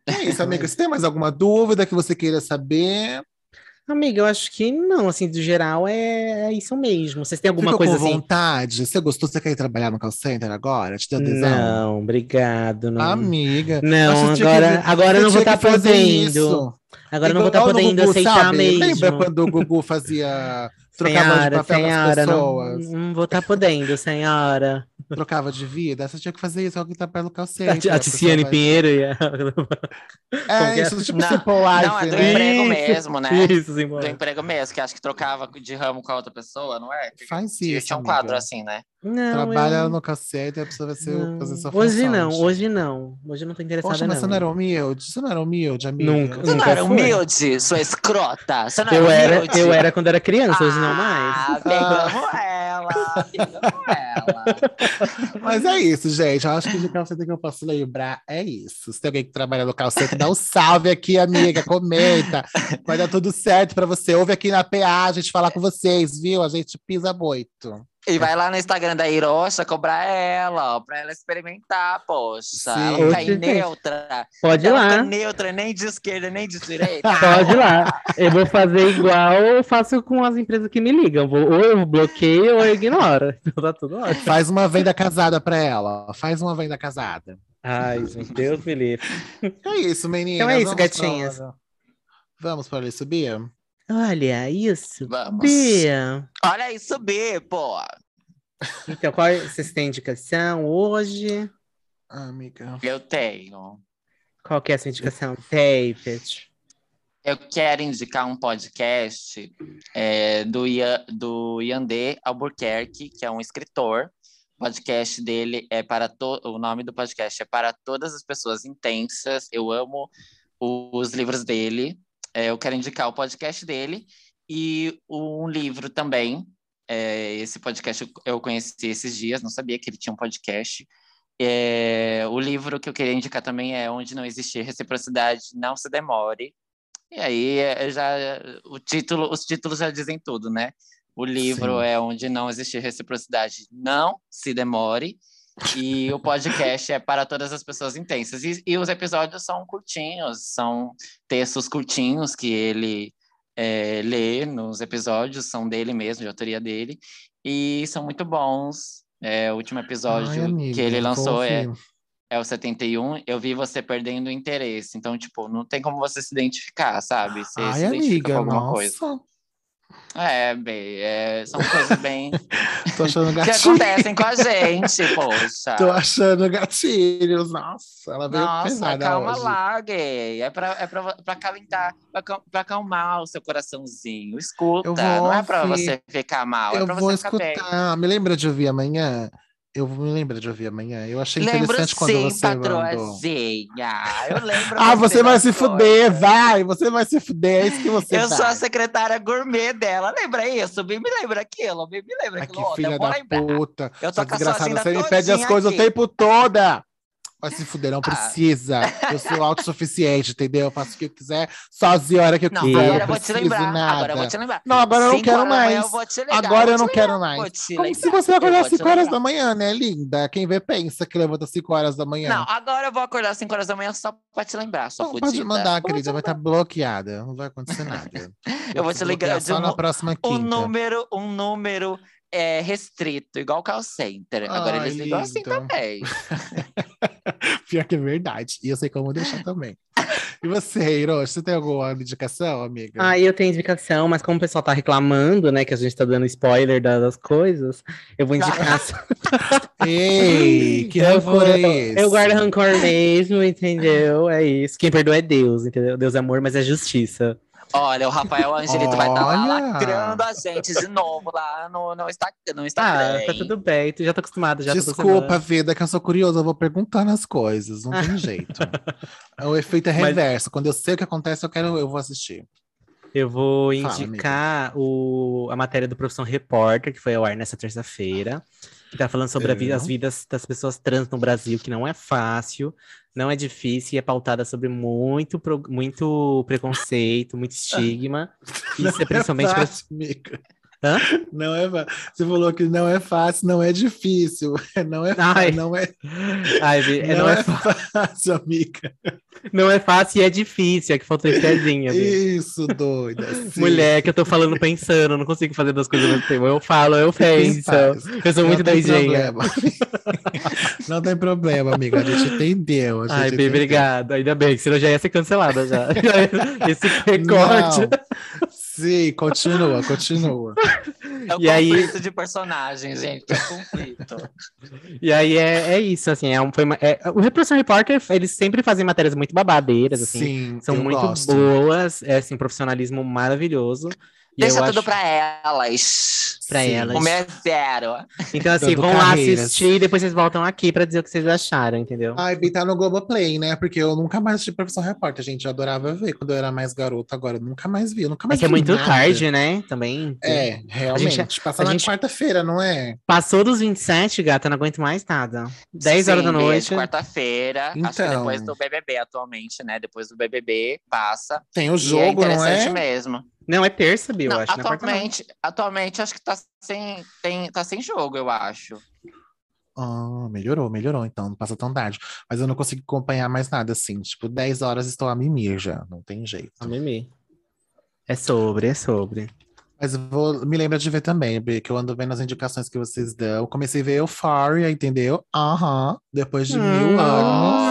Speaker 2: É isso, amiga. Você tem mais alguma dúvida que você queira saber?
Speaker 3: Amiga, eu acho que não, assim, do geral é, é isso mesmo. Vocês têm alguma
Speaker 2: Ficou
Speaker 3: coisa
Speaker 2: com
Speaker 3: assim?
Speaker 2: vontade? Você gostou? Você quer ir trabalhar no call center agora? Te deu tesão?
Speaker 3: Não, obrigado. Não,
Speaker 2: Amiga.
Speaker 3: não
Speaker 2: Acho que tinha
Speaker 3: agora,
Speaker 2: que-
Speaker 3: agora não vou estar
Speaker 2: fazer
Speaker 3: podendo.
Speaker 2: isso.
Speaker 3: Agora eu não vou estar
Speaker 2: no
Speaker 3: podendo
Speaker 2: Gugu,
Speaker 3: aceitar
Speaker 2: sabe?
Speaker 3: mesmo.
Speaker 2: Lembra quando o Gugu fazia. Trocava de papel
Speaker 3: senhora, não,
Speaker 2: pessoas?
Speaker 3: não vou estar podendo, senhora.
Speaker 2: Trocava de vida? Você tinha que fazer isso, alguém tá perto do call
Speaker 3: A,
Speaker 2: center.
Speaker 3: a Ticiane Pinheiro e a...
Speaker 2: É,
Speaker 3: é?
Speaker 2: isso, tipo
Speaker 1: Não,
Speaker 2: Simple Life,
Speaker 1: não, é do
Speaker 2: né?
Speaker 1: emprego
Speaker 3: Isso,
Speaker 1: mesmo, né?
Speaker 3: Isso, sim,
Speaker 1: Do emprego mesmo, que acho que trocava de ramo com a outra pessoa, não é?
Speaker 2: Faz
Speaker 1: Tinha-
Speaker 2: isso,
Speaker 1: Tinha um
Speaker 2: amiga.
Speaker 1: quadro assim, né?
Speaker 3: Não,
Speaker 2: Trabalha
Speaker 3: eu-
Speaker 2: no call center, a pessoa vai ser,
Speaker 3: não.
Speaker 2: fazer sua
Speaker 3: Hoje
Speaker 2: função,
Speaker 3: não,
Speaker 2: gente.
Speaker 3: hoje não. Hoje eu não tô interessada,
Speaker 2: Poxa, mas
Speaker 3: não.
Speaker 2: você não era humilde? Você não era humilde, amiga?
Speaker 3: Nunca,
Speaker 1: Você não era
Speaker 3: foi.
Speaker 1: humilde, sua escrota? Você não
Speaker 3: Eu
Speaker 1: era
Speaker 3: era,
Speaker 1: humilde?
Speaker 3: eu era quando era criança, hoje não mais.
Speaker 1: Ah, pegamos ela, pegamos ela.
Speaker 2: Mas é isso, gente. Eu acho que de call center que eu posso lembrar é isso. Se tem alguém que trabalha no call center, dá um salve aqui, amiga. Comenta. Vai dar tudo certo pra você. Ouve aqui na PA, a gente falar com vocês, viu? A gente pisa muito.
Speaker 1: E vai lá no Instagram da Hirocha cobrar ela, ó, pra ela experimentar, poxa.
Speaker 2: Sim.
Speaker 1: Ela fica
Speaker 3: Oxe, gente.
Speaker 1: neutra.
Speaker 3: Pode ir
Speaker 1: ela
Speaker 3: lá.
Speaker 1: fica neutra, nem de esquerda, nem de direita.
Speaker 3: Pode ir lá. Eu vou fazer igual eu faço com as empresas que me ligam. Vou- ou eu bloqueio ou eu ignoro. Então tá tudo ótimo.
Speaker 2: Faz uma venda casada pra ela. Faz uma venda casada.
Speaker 3: Ai, gente, Deus me livre.
Speaker 2: É isso, meninas.
Speaker 3: Então é isso,
Speaker 2: Vamos
Speaker 3: gatinhas.
Speaker 2: pra- Vamos para isso, Bia?
Speaker 3: Olha, isso.
Speaker 1: Vamos.
Speaker 3: Bia.
Speaker 1: Olha isso, B, pô.
Speaker 3: Então, qual vocês têm indicação hoje?
Speaker 2: Amiga.
Speaker 1: Eu tenho.
Speaker 3: Qual que é a sua indicação? David.
Speaker 1: Eu quero indicar um podcast é, do, Ian, do Yandé Albuquerque, que é um escritor. O podcast dele é para to... o nome do podcast é para todas as pessoas intensas. Eu amo os livros dele. É, eu quero indicar o podcast dele e um livro também. É, esse podcast eu- conheci esses dias, não sabia que ele tinha um podcast. É, o livro que eu queria indicar também é Onde Não Existir Reciprocidade, Não Se Demore. E aí é, já o título, os títulos já dizem tudo, né? O livro
Speaker 2: Sim.
Speaker 1: é Onde Não Existir Reciprocidade, Não Se Demore. E o podcast é para todas as pessoas intensas. E, e os episódios são curtinhos, são textos curtinhos que ele é, lê nos episódios, são dele mesmo, de autoria dele, e são muito bons. É, o último episódio
Speaker 2: Ai, amiga,
Speaker 1: que ele lançou é, é o 71. Eu vi você perdendo o interesse. Então, tipo, não tem como você se identificar, sabe? Você
Speaker 2: Ai,
Speaker 1: se identifica
Speaker 2: amiga,
Speaker 1: com alguma
Speaker 2: nossa.
Speaker 1: coisa. É, bem, é, são coisas bem
Speaker 2: Tô achando
Speaker 1: que
Speaker 2: gatilho.
Speaker 1: acontecem com a gente, poxa.
Speaker 2: Tô achando gatilhos. Nossa, ela veio
Speaker 1: Nossa,
Speaker 2: pesada
Speaker 1: calma
Speaker 2: hoje.
Speaker 1: lá, gay. É pra, é pra, pra calentar, pra, pra acalmar o seu coraçãozinho. Escuta,
Speaker 2: vou
Speaker 1: não é pra
Speaker 2: ouvir.
Speaker 1: você ficar mal, é
Speaker 2: Eu
Speaker 1: pra
Speaker 2: vou
Speaker 1: você ficar bem.
Speaker 2: escutar. Me lembra de ouvir amanhã? Eu me lembro de ouvir amanhã. Eu achei
Speaker 1: Lembro
Speaker 2: interessante quando
Speaker 1: sim,
Speaker 2: você
Speaker 1: patroazinha. Eu lembro
Speaker 2: Ah, você vai se
Speaker 1: coisas.
Speaker 2: fuder, vai! Você vai se fuder, é isso que você
Speaker 1: Eu
Speaker 2: vai.
Speaker 1: sou a secretária gourmet dela. Lembra isso? Bem me lembra aquilo. Bem me lembra aquilo.
Speaker 2: que
Speaker 1: outro.
Speaker 2: filha da
Speaker 1: lembrar.
Speaker 2: puta.
Speaker 1: Eu tô
Speaker 2: Sua
Speaker 1: com a sua
Speaker 2: desgraçada, você me pede as coisas
Speaker 1: aqui.
Speaker 2: o tempo toda. Vai se fuder, não
Speaker 1: Ah.
Speaker 2: precisa. Eu sou autossuficiente, entendeu? Eu faço o que eu quiser, sozinha a hora que eu
Speaker 1: Não,
Speaker 2: quiser.
Speaker 1: agora eu vou te lembrar.
Speaker 2: Nada.
Speaker 1: Agora eu vou te lembrar.
Speaker 2: Não, agora eu não quero mais.
Speaker 1: Eu vou te ligar.
Speaker 2: Agora eu não quero
Speaker 1: ligar,
Speaker 2: mais. Como se você
Speaker 1: Eu
Speaker 2: acordar
Speaker 1: vou
Speaker 2: às
Speaker 1: te
Speaker 2: 5 horas da manhã, né, linda? Quem vê pensa que levanta às 5 horas da manhã.
Speaker 1: Não, agora eu vou acordar às 5 horas da manhã só pra te lembrar, sua
Speaker 2: Não,
Speaker 1: fudida.
Speaker 2: pode mandar, querida, vai estar bloqueada. Não vai acontecer nada.
Speaker 1: Eu vou te ligar
Speaker 2: só na próxima quinta.
Speaker 1: um número, um número é, restrito, igual call center. Agora
Speaker 2: Ai,
Speaker 1: eles ligam assim
Speaker 2: lindo.
Speaker 1: também.
Speaker 2: Pior que é verdade. E eu sei como deixar também. E você, Hiroshi, você tem alguma indicação, amiga?
Speaker 3: Ah, eu tenho indicação, mas como o pessoal tá reclamando, né, que a gente tá dando spoiler da- das coisas, eu vou indicar.
Speaker 2: Ei, que rancor
Speaker 3: vou-
Speaker 2: é esse?
Speaker 3: eu guardo rancor mesmo, entendeu? É isso. Quem perdoa é Deus, entendeu? Deus é amor, mas é justiça.
Speaker 1: Olha, o Rafael Angelito vai estar lá
Speaker 2: Olha!
Speaker 1: lacrando a gente de novo lá no, no, Insta, no
Speaker 3: Ah,
Speaker 1: Instagram.
Speaker 3: tá tudo bem, tu já tô acostumado já. toda
Speaker 2: Desculpa, vida, que eu sou curioso, eu vou perguntando as coisas, não tem jeito. O efeito é
Speaker 3: Mas-
Speaker 2: reverso. Quando eu sei o que acontece, eu quero, eu vou assistir.
Speaker 3: Eu vou
Speaker 2: Fala,
Speaker 3: indicar o, a matéria do Profissão Repórter, que foi ao ar nessa terça-feira, que tá falando sobre a vi-
Speaker 2: É.
Speaker 3: as vidas das pessoas trans no Brasil, que não é fácil, não é difícil e é pautada sobre muito, muito preconceito, muito estigma. Isso é principalmente
Speaker 2: é
Speaker 3: pra-
Speaker 2: fácil, amiga.
Speaker 3: Hã?
Speaker 2: Não é Você falou que não é fácil, não é difícil. Não é,
Speaker 3: Ai.
Speaker 2: não é,
Speaker 3: Ai, é,
Speaker 2: não
Speaker 3: não,
Speaker 2: é
Speaker 3: é,
Speaker 2: fácil, amiga.
Speaker 3: Não é fácil e é difícil, é que faltou esse pezinho.
Speaker 2: Isso, doida. sim.
Speaker 3: Mulher, que eu tô falando pensando, eu não consigo fazer duas coisas ao mesmo tempo. Eu falo, eu penso. Eu sou
Speaker 2: Não
Speaker 3: muito
Speaker 2: tem
Speaker 3: doidinha.
Speaker 2: problema. não tem problema, amiga. A gente entendeu. A gente
Speaker 3: Ai, Bi,
Speaker 2: entendeu.
Speaker 3: obrigado. Ainda bem, que senão já ia ser cancelada já. Esse recorte.
Speaker 2: Não. Sim, continua, continua.
Speaker 1: É o
Speaker 3: E aí-
Speaker 1: conflito de personagem, gente. É conflito.
Speaker 3: E aí é, é isso, assim, é um, foi uma- é- o Repressão Repórter, eles sempre fazem matérias muito babadeiras, assim,
Speaker 2: Sim,
Speaker 3: são muito
Speaker 2: gosto.
Speaker 3: boas, é assim, profissionalismo maravilhoso. E
Speaker 1: Deixa tudo
Speaker 3: acho-
Speaker 1: pra elas.
Speaker 3: Pra
Speaker 2: Sim.
Speaker 3: elas.
Speaker 1: O meu é zero.
Speaker 3: Então, assim, vão lá assistir e depois vocês voltam aqui pra dizer o que vocês acharam, entendeu?
Speaker 2: Ai, Bi, tá no Globoplay, né? Porque eu nunca mais assisti Profissão Repórter, gente. Eu adorava ver quando eu era mais garoto, agora eu nunca mais vi. Eu nunca
Speaker 3: É
Speaker 2: mais
Speaker 3: que é muito
Speaker 2: nada.
Speaker 3: tarde, né? Também.
Speaker 2: É, realmente.
Speaker 3: gente-
Speaker 2: Passa
Speaker 3: a
Speaker 2: na
Speaker 3: gente-
Speaker 2: quarta-feira, não é?
Speaker 3: Passou dos 27, gata, não aguento mais nada. 10
Speaker 1: Sim,
Speaker 3: horas da noite.
Speaker 1: Quarta-feira. Acho que
Speaker 2: Então.
Speaker 1: depois do BBB atualmente, né? Depois do BBB, passa.
Speaker 2: Tem o
Speaker 1: e é
Speaker 2: jogo, não
Speaker 1: interessante
Speaker 2: é?
Speaker 1: mesmo.
Speaker 3: Não, é terça, Bill,
Speaker 1: Não,
Speaker 3: acho. Não é quarta, não.
Speaker 1: atualmente, atualmente, acho que tá sem, tem, tá sem jogo, eu acho.
Speaker 2: Ah, melhorou, melhorou, então, não passa tão tarde. Mas eu não consigo acompanhar mais nada, assim. Tipo, 10 horas estou a mimir já, não tem jeito.
Speaker 3: A Mimi. É sobre, é sobre.
Speaker 2: Mas eu vou, me lembra de ver também, Bi, que eu ando vendo as indicações que vocês dão. Eu comecei a ver Euphoria, entendeu? Aham, depois de
Speaker 3: Hum.
Speaker 2: mil anos.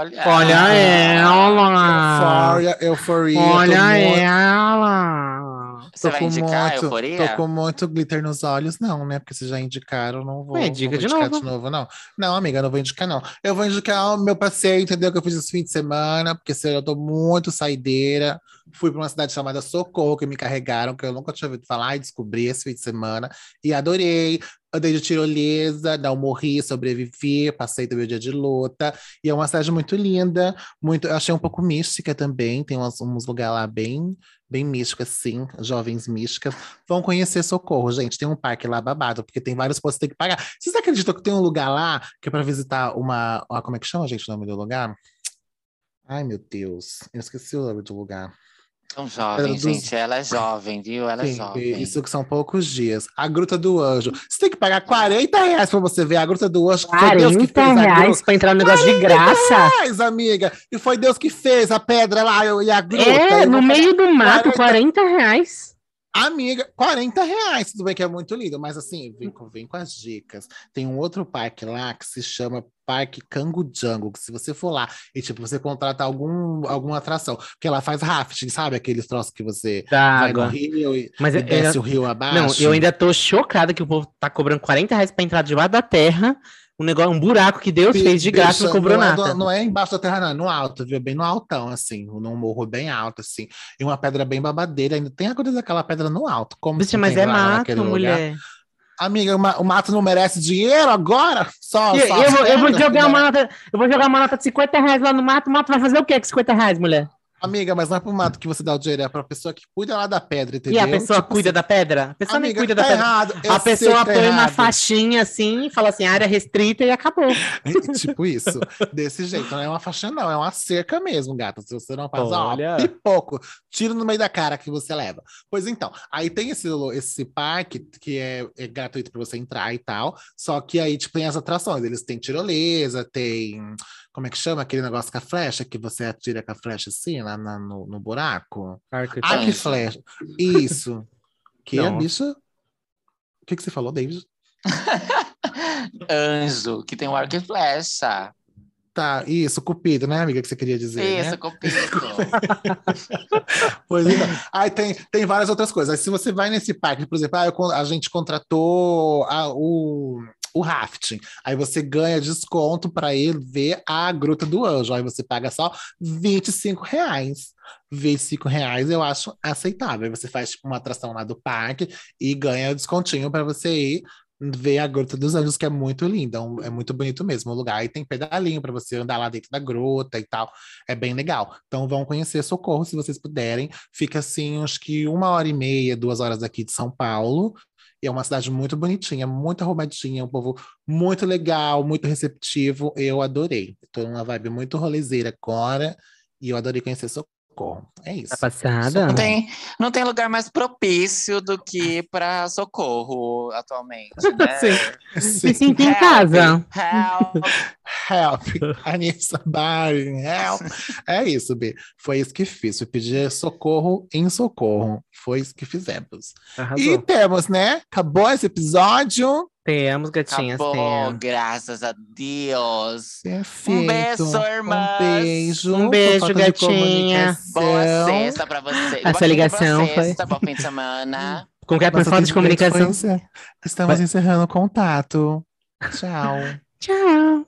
Speaker 1: Olha!
Speaker 3: Olha ela!
Speaker 2: Euphoria, Euphoria. tô
Speaker 3: Olha
Speaker 2: muito-
Speaker 3: ela!
Speaker 1: Você
Speaker 2: Tô
Speaker 1: vai
Speaker 2: com
Speaker 1: indicar
Speaker 2: muito,
Speaker 1: Euforia?
Speaker 2: Tô com muito glitter nos olhos, não, né? Porque vocês já indicaram, não vou,
Speaker 3: Ué,
Speaker 2: não
Speaker 3: indica
Speaker 2: vou
Speaker 3: de
Speaker 2: indicar
Speaker 3: novo.
Speaker 2: de novo, não. Não, amiga, não vou indicar, não. Eu vou indicar o meu passeio, entendeu? Que eu fiz esse fim de semana, porque sei lá, eu tô muito saideira. Fui para uma cidade chamada Socorro, que me carregaram, que eu nunca tinha ouvido falar, e descobri esse fim de semana. E adorei. Andei de tirolesa, não morri, sobrevivi, passei do meu dia de luta. E é uma cidade muito linda, muito, eu achei um pouco mística também. Tem uns, uns lugares lá bem, bem místicos, assim, jovens místicas. Vão conhecer Socorro, gente. Tem um parque lá babado, porque tem vários postos que tem que pagar. Vocês acreditam que tem um lugar lá que é para visitar uma. ah, Como é que chama, gente, o nome do lugar? Ai, meu Deus, eu esqueci o nome do lugar.
Speaker 1: Tão jovem,
Speaker 2: Dos-
Speaker 1: gente. Ela é jovem, viu? Ela é
Speaker 2: Sim,
Speaker 1: jovem.
Speaker 2: isso que são poucos dias. A Gruta do Anjo. Você tem que pagar 40 reais pra você ver a Gruta do Anjo. que foi Deus que
Speaker 3: 40
Speaker 2: fez
Speaker 3: reais pra entrar no negócio de graça.
Speaker 2: reais, amiga. E foi Deus que fez a pedra lá e a gruta.
Speaker 3: É, no meio do mato,
Speaker 2: 40
Speaker 3: 40 reais.
Speaker 2: Amiga, 40 reais. Tudo bem que é muito lindo, mas assim, vem com, vem com as dicas. Tem um outro parque lá que se chama Parque Cango Jungle, que se você for lá e, tipo, você contratar algum, alguma atração, porque ela faz rafting, sabe? Aqueles troços que você
Speaker 3: Da
Speaker 2: vai no
Speaker 3: água.
Speaker 2: rio e,
Speaker 3: Mas
Speaker 2: e
Speaker 3: eu
Speaker 2: desce o rio abaixo.
Speaker 3: Não, eu ainda tô chocada que o povo tá cobrando 40 reais pra entrar debaixo da terra. Um negócio, um buraco que Deus fez de graça, não cobrou
Speaker 2: não é,
Speaker 3: nada.
Speaker 2: não é embaixo da terra, não, é no alto, viu? Bem no altão, assim, num morro bem alto, assim. E uma pedra bem babadeira, ainda tem a coisa daquela pedra no alto. Como
Speaker 3: Bicha,
Speaker 2: se
Speaker 3: mas é mato,
Speaker 2: naquele lugar.
Speaker 3: mulher.
Speaker 2: Amiga, o ma- o mato não merece dinheiro agora? Só,
Speaker 3: Eu,
Speaker 2: só
Speaker 3: eu vou, eu vou jogar uma nota, eu vou jogar uma nota de 50 reais lá no mato. O mato vai fazer o quê com 50 reais, mulher?
Speaker 2: Amiga, mas não é pro mato que você dá o dinheiro, é pra pessoa que cuida lá da pedra,
Speaker 3: E
Speaker 2: entendeu?
Speaker 3: a pessoa
Speaker 2: Tipo
Speaker 3: cuida
Speaker 2: assim,
Speaker 3: da pedra? A pessoa nem
Speaker 2: Amiga,
Speaker 3: cuida
Speaker 2: tá
Speaker 3: da pedra.
Speaker 2: errado.
Speaker 3: A pessoa
Speaker 2: tá
Speaker 3: põe uma faixinha assim e fala assim, área restrita e acabou.
Speaker 2: tipo isso, desse jeito. Não é uma faixa, não, é uma cerca mesmo, gata. Se você não faz,
Speaker 3: Olha.
Speaker 2: ó, pipoco, tiro no meio da cara que você leva. Pois então, aí tem esse, esse parque que é, é gratuito para você entrar e tal, só que aí tipo, tem as atrações. Eles têm tirolesa, tem. Como é que chama aquele negócio com a flecha que você atira com a flecha assim, lá na- no, no buraco?
Speaker 3: Arco e
Speaker 2: que
Speaker 1: flecha.
Speaker 2: Isso. Que a
Speaker 3: Não.
Speaker 2: bicha. O que, que você falou, David?
Speaker 1: Anjo, que tem um arco e flecha.
Speaker 2: tá. Isso, Cupido, né, amiga, que você queria dizer,
Speaker 1: Isso,
Speaker 2: né?
Speaker 1: Cupido.
Speaker 2: Pois então. Aí tem, tem várias outras coisas. Aí se você vai nesse parque, por exemplo, ah, eu a gente contratou a- o, o rafting. Aí você ganha desconto para ir ver a Gruta do Anjo. Aí você paga só 25 reais. 25 reais eu acho aceitável. Aí você faz tipo, uma atração lá do parque e ganha descontinho para você ir ver a Gruta dos Anjos, que é muito linda, é muito bonito mesmo o lugar. E tem pedalinho para você andar lá dentro da gruta e tal. É bem legal. Então vão conhecer Socorro se vocês puderem. Fica assim, acho que uma hora e meia, duas horas daqui de São Paulo. É uma cidade muito bonitinha, muito arrumadinha, um povo muito legal, muito receptivo. Eu adorei. Estou numa vibe muito rolezeira agora e eu adorei conhecer Socorro. É isso.
Speaker 3: Tá passada?
Speaker 1: Não tem, não tem lugar mais propício do que para socorro atualmente, né?
Speaker 3: Sim.
Speaker 2: Sim.
Speaker 3: Sinto em casa.
Speaker 1: Help.
Speaker 2: Help, I need somebody, help. É isso, B. Foi isso que fiz. Fui pedir socorro em socorro. Foi isso que fizemos. E
Speaker 3: Arrasou.
Speaker 2: temos, né? Acabou esse episódio.
Speaker 3: Temos, gatinhas,
Speaker 1: Acabou,
Speaker 3: temos.
Speaker 1: graças a Deus.
Speaker 2: Perfeito.
Speaker 1: Um beijo, irmãs.
Speaker 2: Um beijo.
Speaker 3: Um beijo, gatinha.
Speaker 1: Boa sexta pra você.
Speaker 3: Essa ligação
Speaker 1: pra
Speaker 3: foi-
Speaker 1: sexta, Bom fim de semana.
Speaker 3: Com que é por
Speaker 2: Nossa
Speaker 3: falta de comunicação.
Speaker 2: encer- Estamos
Speaker 3: Vai-
Speaker 2: encerrando o contato. Tchau.
Speaker 3: Tchau.